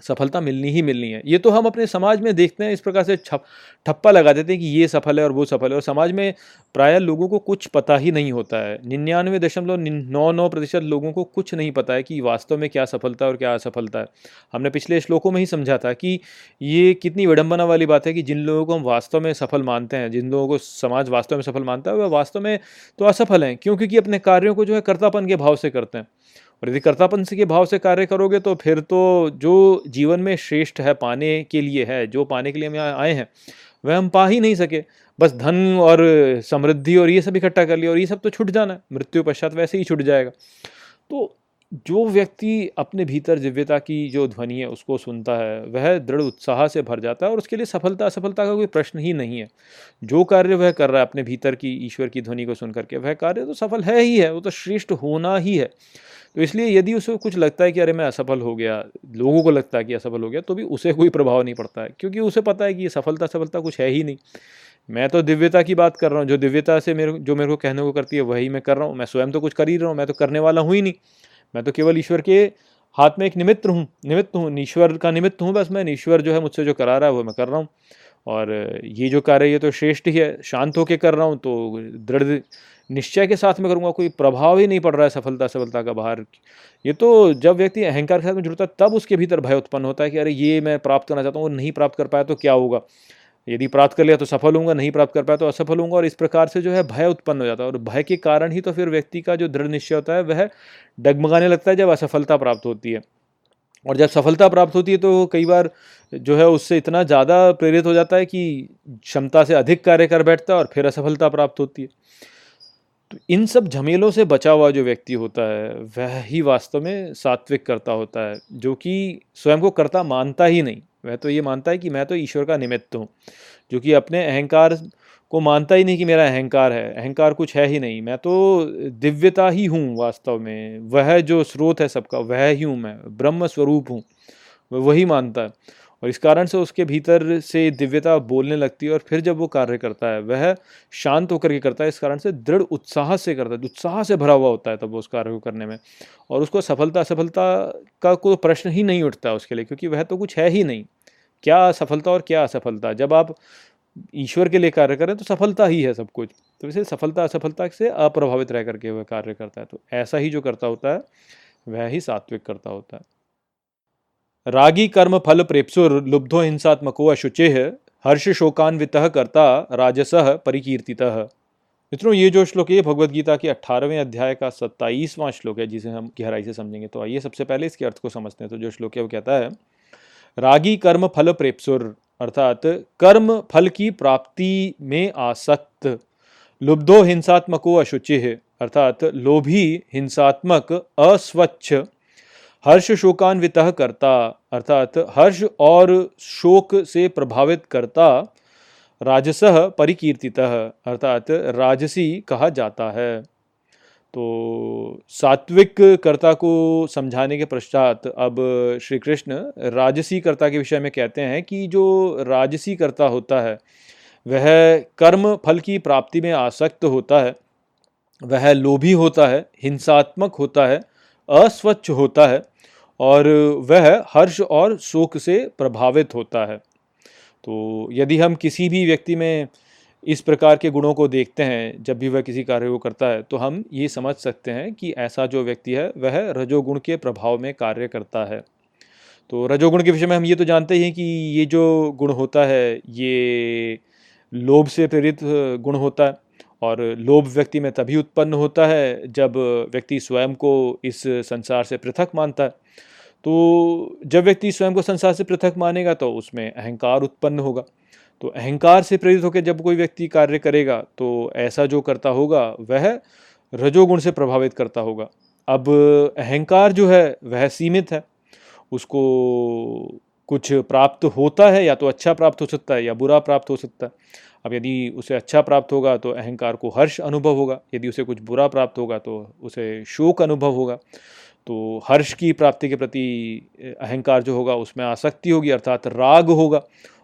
सफलता मिलनी ही मिलनी है। ये तो हम अपने समाज में देखते हैं, इस प्रकार से छप, ठप्पा लगा देते हैं कि ये सफल है और वो सफल है। और समाज में प्राय लोगों को कुछ पता ही नहीं होता है। निन्यानवे दशमलव नौ नौ प्रतिशत लोगों को कुछ नहीं पता है कि वास्तव में क्या सफलता है और क्या असफलता है। हमने पिछले श्लोकों में ही समझा था कि ये कितनी विडंबना वाली बात है कि जिन लोगों को हम वास्तव में सफल मानते हैं, जिन लोगों को समाज वास्तव में सफल मानता है वह वास्तव में तो असफल हैं, क्यों? क्योंकि अपने कार्यों को जो है कर्तापन के भाव से करते हैं। और यदि कर्तापन के भाव से कार्य करोगे तो फिर तो जो जीवन में श्रेष्ठ है, पाने के लिए है, जो पाने के लिए हम आए हैं, वह हम पा ही नहीं सके। बस धन और समृद्धि और ये सब इकट्ठा कर लिया और ये सब तो छूट जाना है, मृत्यु पश्चात वैसे ही छूट जाएगा। तो जो व्यक्ति अपने भीतर दिव्यता की जो ध्वनि है, उसको सुनता है, वह दृढ़ उत्साह से भर जाता है और उसके लिए सफलता, असफलता का कोई प्रश्न ही नहीं है। जो कार्य वह कर रहा है, अपने भीतर की, ईश्वर की ध्वनि को सुन करके वह कार्य तो सफल है ही है, वो तो श्रेष्ठ होना ही है। तो इसलिए यदि उसे कुछ लगता है कि अरे मैं असफल हो गया, लोगों को लगता है कि असफल हो गया तो भी उसे कोई प्रभाव नहीं पड़ता है, क्योंकि उसे पता है कि ये सफलता सफलता कुछ है ही नहीं। मैं तो दिव्यता की बात कर रहा हूँ, जो दिव्यता से मेरे, जो मेरे को कहने को करती है, वही मैं कर रहा हूँ, मैं स्वयं तो कुछ कर ही रहा हूँ, मैं तो करने वाला हूँ ही नहीं। मैं तो केवल ईश्वर के हाथ में एक निमित्त हूँ निमित्त हूँ, ईश्वर का निमित्त हूँ, बस मैं ईश्वर जो है मुझसे जो करा रहा है, वो मैं कर रहा हूँ। और ये जो कार्य ये तो श्रेष्ठ ही है। शांत होकर कर रहा हूँ तो दृढ़ निश्चय के साथ में करूँगा, कोई प्रभाव ही नहीं पड़ रहा है सफलता सफलता का बाहर। ये तो जब व्यक्ति अहंकार के साथ में जुड़ता है, तब उसके भीतर भय उत्पन्न होता है कि अरे, ये मैं प्राप्त करना चाहता हूँ नहीं प्राप्त कर पाया तो क्या होगा? यदि प्राप्त कर लिया तो सफल होऊँगा, नहीं प्राप्त कर पाया तो असफल होऊँगा, और इस प्रकार से जो है भय उत्पन्न हो जाता है। और भय के कारण ही तो फिर व्यक्ति का जो दृढ़ निश्चय होता है, वह डगमगाने लगता है जब असफलता प्राप्त होती है। और जब सफलता प्राप्त होती है तो कई बार जो है उससे इतना ज़्यादा प्रेरित हो जाता है कि क्षमता से अधिक कार्य कर बैठता है और फिर असफलता प्राप्त होती है। तो इन सब झमेलों से बचा हुआ जो व्यक्ति होता है, वह ही वास्तव में सात्विक करता होता है, जो कि स्वयं को करता मानता ही नहीं। वह तो ये मानता है कि मैं तो ईश्वर का निमित्त हूँ, जो कि अपने अहंकार को मानता ही नहीं कि मेरा अहंकार है। अहंकार कुछ है ही नहीं। मैं तो दिव्यता ही हूँ वास्तव में। वह जो स्रोत है सबका, वह ही हूँ मैं। ब्रह्म स्वरूप हूँ। वह वही मानता है। और इस कारण से उसके भीतर से दिव्यता बोलने लगती है और फिर जब वो कार्य करता है, वह शांत होकर के करता है। इस कारण से दृढ़ उत्साह से करता है। उत्साह से भरा हुआ होता है तब वो उस कार्य को करने में। और उसको सफलता असफलता का कोई प्रश्न ही नहीं उठता उसके लिए, क्योंकि वह तो कुछ है ही नहीं। क्या सफलता और क्या असफलता? जब आप ईश्वर के लिए कार्य करें तो सफलता ही है सब कुछ। तो इसे सफलता, असफलता से अप्रभावित रह करके वह कार्य करता है। तो ऐसा ही जो करता होता है, वह ही सात्विक करता होता है। रागी कर्म फल प्रेप्सुर लुब्धो हिंसात्मको अशुचि हर्ष शोकान्वित करता राजस परिकीर्ति मित्रों, ये जो श्लोक है भगवत गीता के अट्ठारहवें अध्याय का सत्ताईसवां श्लोक है, जिसे हम गहराई से समझेंगे। तो आइए सबसे पहले इसके अर्थ को समझते हैं। तो जो श्लोक है, वो कहता है, रागी कर्म फल प्रेप्सुर। अर्थात कर्म फल की प्राप्ति में आसक्त। लुब्धो हिंसात्मको अशुचि, अर्थात लोभी हिंसात्मक अस्वच्छ। हर्ष शोकान्वित करता, अर्थात हर्ष और शोक से प्रभावित करता, राजस परिकीर्तित, अर्थात राजसी कहा जाता है। तो सात्विक कर्ता को समझाने के पश्चात अब श्री कृष्ण राजसी कर्ता के विषय में कहते हैं कि जो राजसी कर्ता होता है, वह कर्म फल की प्राप्ति में आसक्त होता है, वह लोभी होता है, हिंसात्मक होता है, अस्वच्छ होता है और वह हर्ष और शोक से प्रभावित होता है। तो यदि हम किसी भी व्यक्ति में इस प्रकार के गुणों को देखते हैं, जब भी वह किसी कार्य को करता है तो हम ये समझ सकते हैं कि ऐसा जो व्यक्ति है, वह रजोगुण के प्रभाव में कार्य करता है। तो रजोगुण के विषय में हम ये तो जानते ही हैं कि ये जो गुण होता है, ये लोभ से प्रेरित गुण होता है, और लोभ व्यक्ति में तभी उत्पन्न होता है, जब व्यक्ति स्वयं को इस संसार से पृथक मानता है। तो जब व्यक्ति स्वयं को संसार से पृथक मानेगा तो उसमें अहंकार उत्पन्न होगा। तो अहंकार से प्रेरित होकर जब कोई व्यक्ति कार्य करेगा तो ऐसा जो करता होगा, वह रजोगुण से प्रभावित करता होगा। अब अहंकार जो है, वह सीमित है। उसको कुछ प्राप्त होता है, या तो अच्छा प्राप्त हो सकता है, या बुरा प्राप्त हो सकता है। अब यदि उसे अच्छा प्राप्त होगा तो अहंकार को हर्ष अनुभव होगा। यदि उसे कुछ बुरा प्राप्त होगा तो उसे शोक अनुभव होगा। तो हर्ष की प्राप्ति के प्रति अहंकार जो होगा, उसमें आसक्ति होगी, अर्थात राग होगा।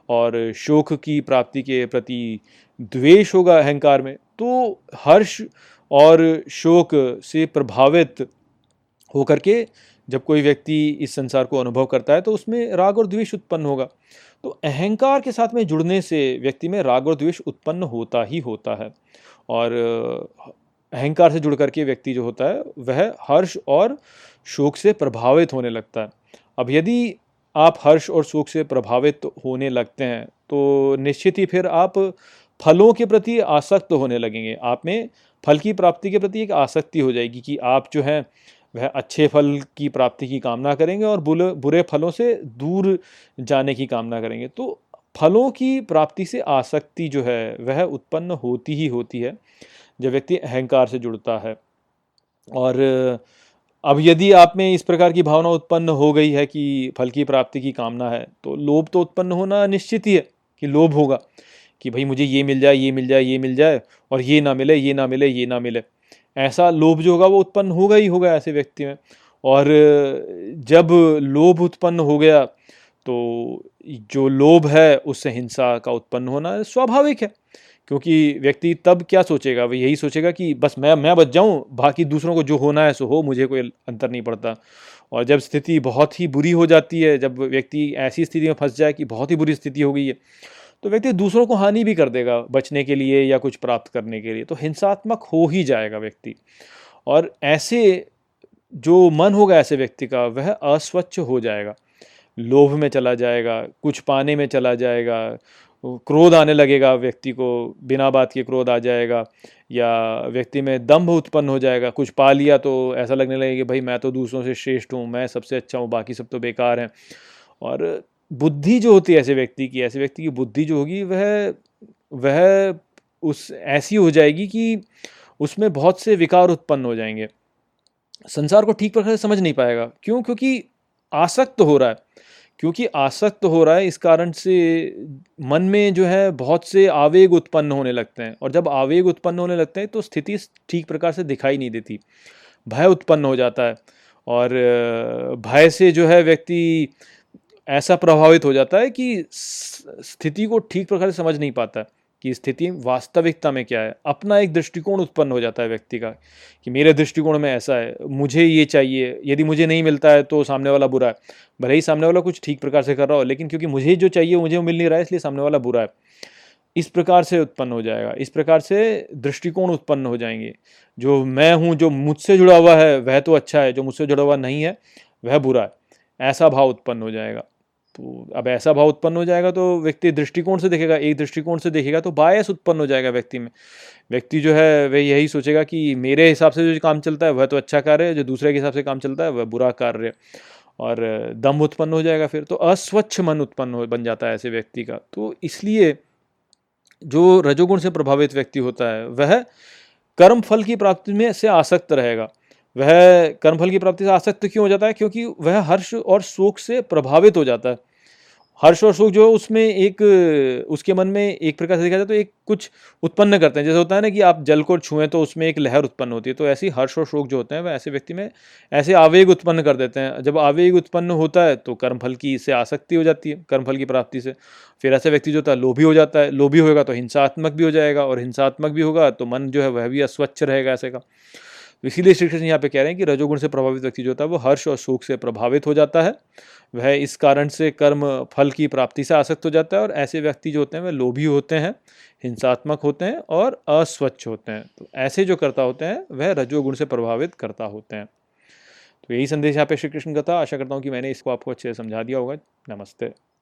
और शोक की प्राप्ति के प्रति द्वेष होगा अहंकार में तो हर्ष और शोक से प्रभावित होकर के जब कोई व्यक्ति इस संसार को अनुभव करता है तो उसमें राग और द्वेष उत्पन्न होगा। तो अहंकार के साथ में जुड़ने से व्यक्ति में राग और द्वेष उत्पन्न होता ही होता है। और अहंकार से जुड़ करके व्यक्ति जो होता है, वह हर्ष और शोक से प्रभावित होने लगता है। अब यदि आप हर्ष और सुख से प्रभावित होने लगते हैं तो निश्चित ही फिर आप फलों के प्रति आसक्त होने लगेंगे। आप में फल की प्राप्ति के प्रति एक आसक्ति हो जाएगी कि आप जो हैं, वह अच्छे फल की प्राप्ति की कामना करेंगे और बुरे बुरे फलों से दूर जाने की कामना करेंगे। तो फलों की प्राप्ति से आसक्ति जो है, वह उत्पन्न होती ही होती है, जब व्यक्ति अहंकार से जुड़ता है। और अब यदि आप में इस प्रकार की भावना उत्पन्न हो गई है कि फल की प्राप्ति की कामना है तो लोभ तो उत्पन्न होना निश्चित ही है कि लोभ होगा कि भाई मुझे ये मिल जाए, ये मिल जाए, ये मिल जाए और ये ना मिले, ये ना मिले, ये ना मिले। ऐसा लोभ जो होगा वो उत्पन्न होगा ही होगा ऐसे व्यक्ति में। और जब लोभ उत्पन्न हो गया तो जो लोभ है, उससे हिंसा का उत्पन्न होना स्वाभाविक है। क्योंकि व्यक्ति तब क्या सोचेगा? वह यही सोचेगा कि बस मैं मैं बच जाऊँ, बाकी दूसरों को जो होना है सो हो, मुझे कोई अंतर नहीं पड़ता। और जब स्थिति बहुत ही बुरी हो जाती है, जब व्यक्ति ऐसी स्थिति में फंस जाए कि बहुत ही बुरी स्थिति हो गई है तो व्यक्ति दूसरों को हानि भी कर देगा बचने के लिए या कुछ प्राप्त करने के लिए। तो हिंसात्मक हो ही जाएगा व्यक्ति। और ऐसे जो मन होगा ऐसे व्यक्ति का, वह अस्वच्छ हो जाएगा। लोभ में चला जाएगा, कुछ पाने में चला जाएगा क्रोध आने लगेगा, व्यक्ति को बिना बात के क्रोध आ जाएगा या व्यक्ति में दम्भ उत्पन्न हो जाएगा। कुछ पा लिया तो ऐसा लगने लगेगा कि भाई मैं तो दूसरों से श्रेष्ठ हूँ, मैं सबसे अच्छा हूँ, बाकी सब तो बेकार हैं। और बुद्धि जो होती है ऐसे व्यक्ति की, ऐसे व्यक्ति की बुद्धि जो होगी वह वह उस, ऐसी हो जाएगी कि उसमें बहुत से विकार उत्पन्न हो जाएँगे। संसार को ठीक प्रकार से समझ नहीं पाएगा। क्यों? क्योंकि आसक्त हो रहा है। क्योंकि आसक्त हो रहा है, इस कारण से मन में जो है बहुत से आवेग उत्पन्न होने लगते हैं। और जब आवेग उत्पन्न होने लगते हैं तो स्थिति ठीक प्रकार से दिखाई नहीं देती। भय उत्पन्न हो जाता है और भय से जो है व्यक्ति ऐसा प्रभावित हो जाता है कि स्थिति को ठीक प्रकार से समझ नहीं पाता है। कि स्थिति वास्तविकता में क्या है? अपना एक दृष्टिकोण उत्पन्न हो जाता है व्यक्ति का कि मेरे दृष्टिकोण में ऐसा है, मुझे ये चाहिए, यदि मुझे नहीं मिलता है तो सामने वाला बुरा है। भले ही सामने वाला कुछ ठीक प्रकार से कर रहा हो, लेकिन क्योंकि मुझे जो चाहिए, मुझे मिल नहीं रहा है, इसलिए सामने वाला बुरा है। इस प्रकार से उत्पन्न हो जाएगा, इस प्रकार से दृष्टिकोण उत्पन्न हो जाएँगे। जो मैं हूँ, जो मुझसे जुड़ा हुआ है, वह तो अच्छा है, जो मुझसे जुड़ा हुआ नहीं है, वह बुरा है। ऐसा भाव उत्पन्न हो जाएगा। तो अब ऐसा भाव उत्पन्न हो जाएगा तो व्यक्ति दृष्टिकोण से देखेगा, एक दृष्टिकोण से देखेगा तो बायस उत्पन्न हो जाएगा व्यक्ति में। व्यक्ति जो है, वह यही सोचेगा कि मेरे हिसाब से जो काम चलता है, वह तो अच्छा कार्य है, जो दूसरे के हिसाब से काम चलता है, वह बुरा कार्य है। और दम उत्पन्न हो जाएगा फिर तो अस्वच्छ मन उत्पन्न हो, बन जाता है ऐसे व्यक्ति का। तो इसलिए जो रजोगुण से प्रभावित व्यक्ति होता है, वह कर्म फल की प्राप्ति में से आसक्त रहेगा। वह कर्मफल की प्राप्ति से आसक्त क्यों हो जाता है? क्योंकि वह हर्ष और शोक से प्रभावित हो जाता है। हर्ष और शोक जो है उसमें एक, उसके मन में एक प्रकार से देखा जाए तो एक कुछ उत्पन्न करते हैं। जैसे होता है ना कि आप जल को छुएँ तो उसमें एक लहर उत्पन्न होती है। तो ऐसी हर्ष और शोक जो होते हैं, वह ऐसे व्यक्ति में ऐसे आवेग उत्पन्न कर देते हैं। जब आवेग उत्पन्न होता है तो कर्मफल की इससे आसक्ति हो जाती है, कर्मफल की प्राप्ति से। फिर ऐसे व्यक्ति जो होता है, लोभी हो जाता है, लोभी होगा तो हिंसात्मक भी हो जाएगा और हिंसात्मक भी होगा तो मन जो है वह भी अस्वच्छ रहेगा ऐसे का। इसीलिए श्री कृष्ण यहाँ पे कह रहे हैं कि रजोगुण से प्रभावित व्यक्ति जो होता है वो हर्ष और सुख से प्रभावित हो जाता है। वह इस कारण से कर्म, फल की प्राप्ति से आसक्त हो जाता है और ऐसे व्यक्ति जो होते हैं, वह लोभी होते हैं, हिंसात्मक होते हैं और अस्वच्छ होते हैं। तो ऐसे जो करता होते हैं, वह रजोगुण से प्रभावित करता होते हैं। तो यही संदेश यहाँ पे श्री कृष्ण का था। आशा करता हूँ कि मैंने इसको आपको अच्छे से समझा दिया होगा। नमस्ते।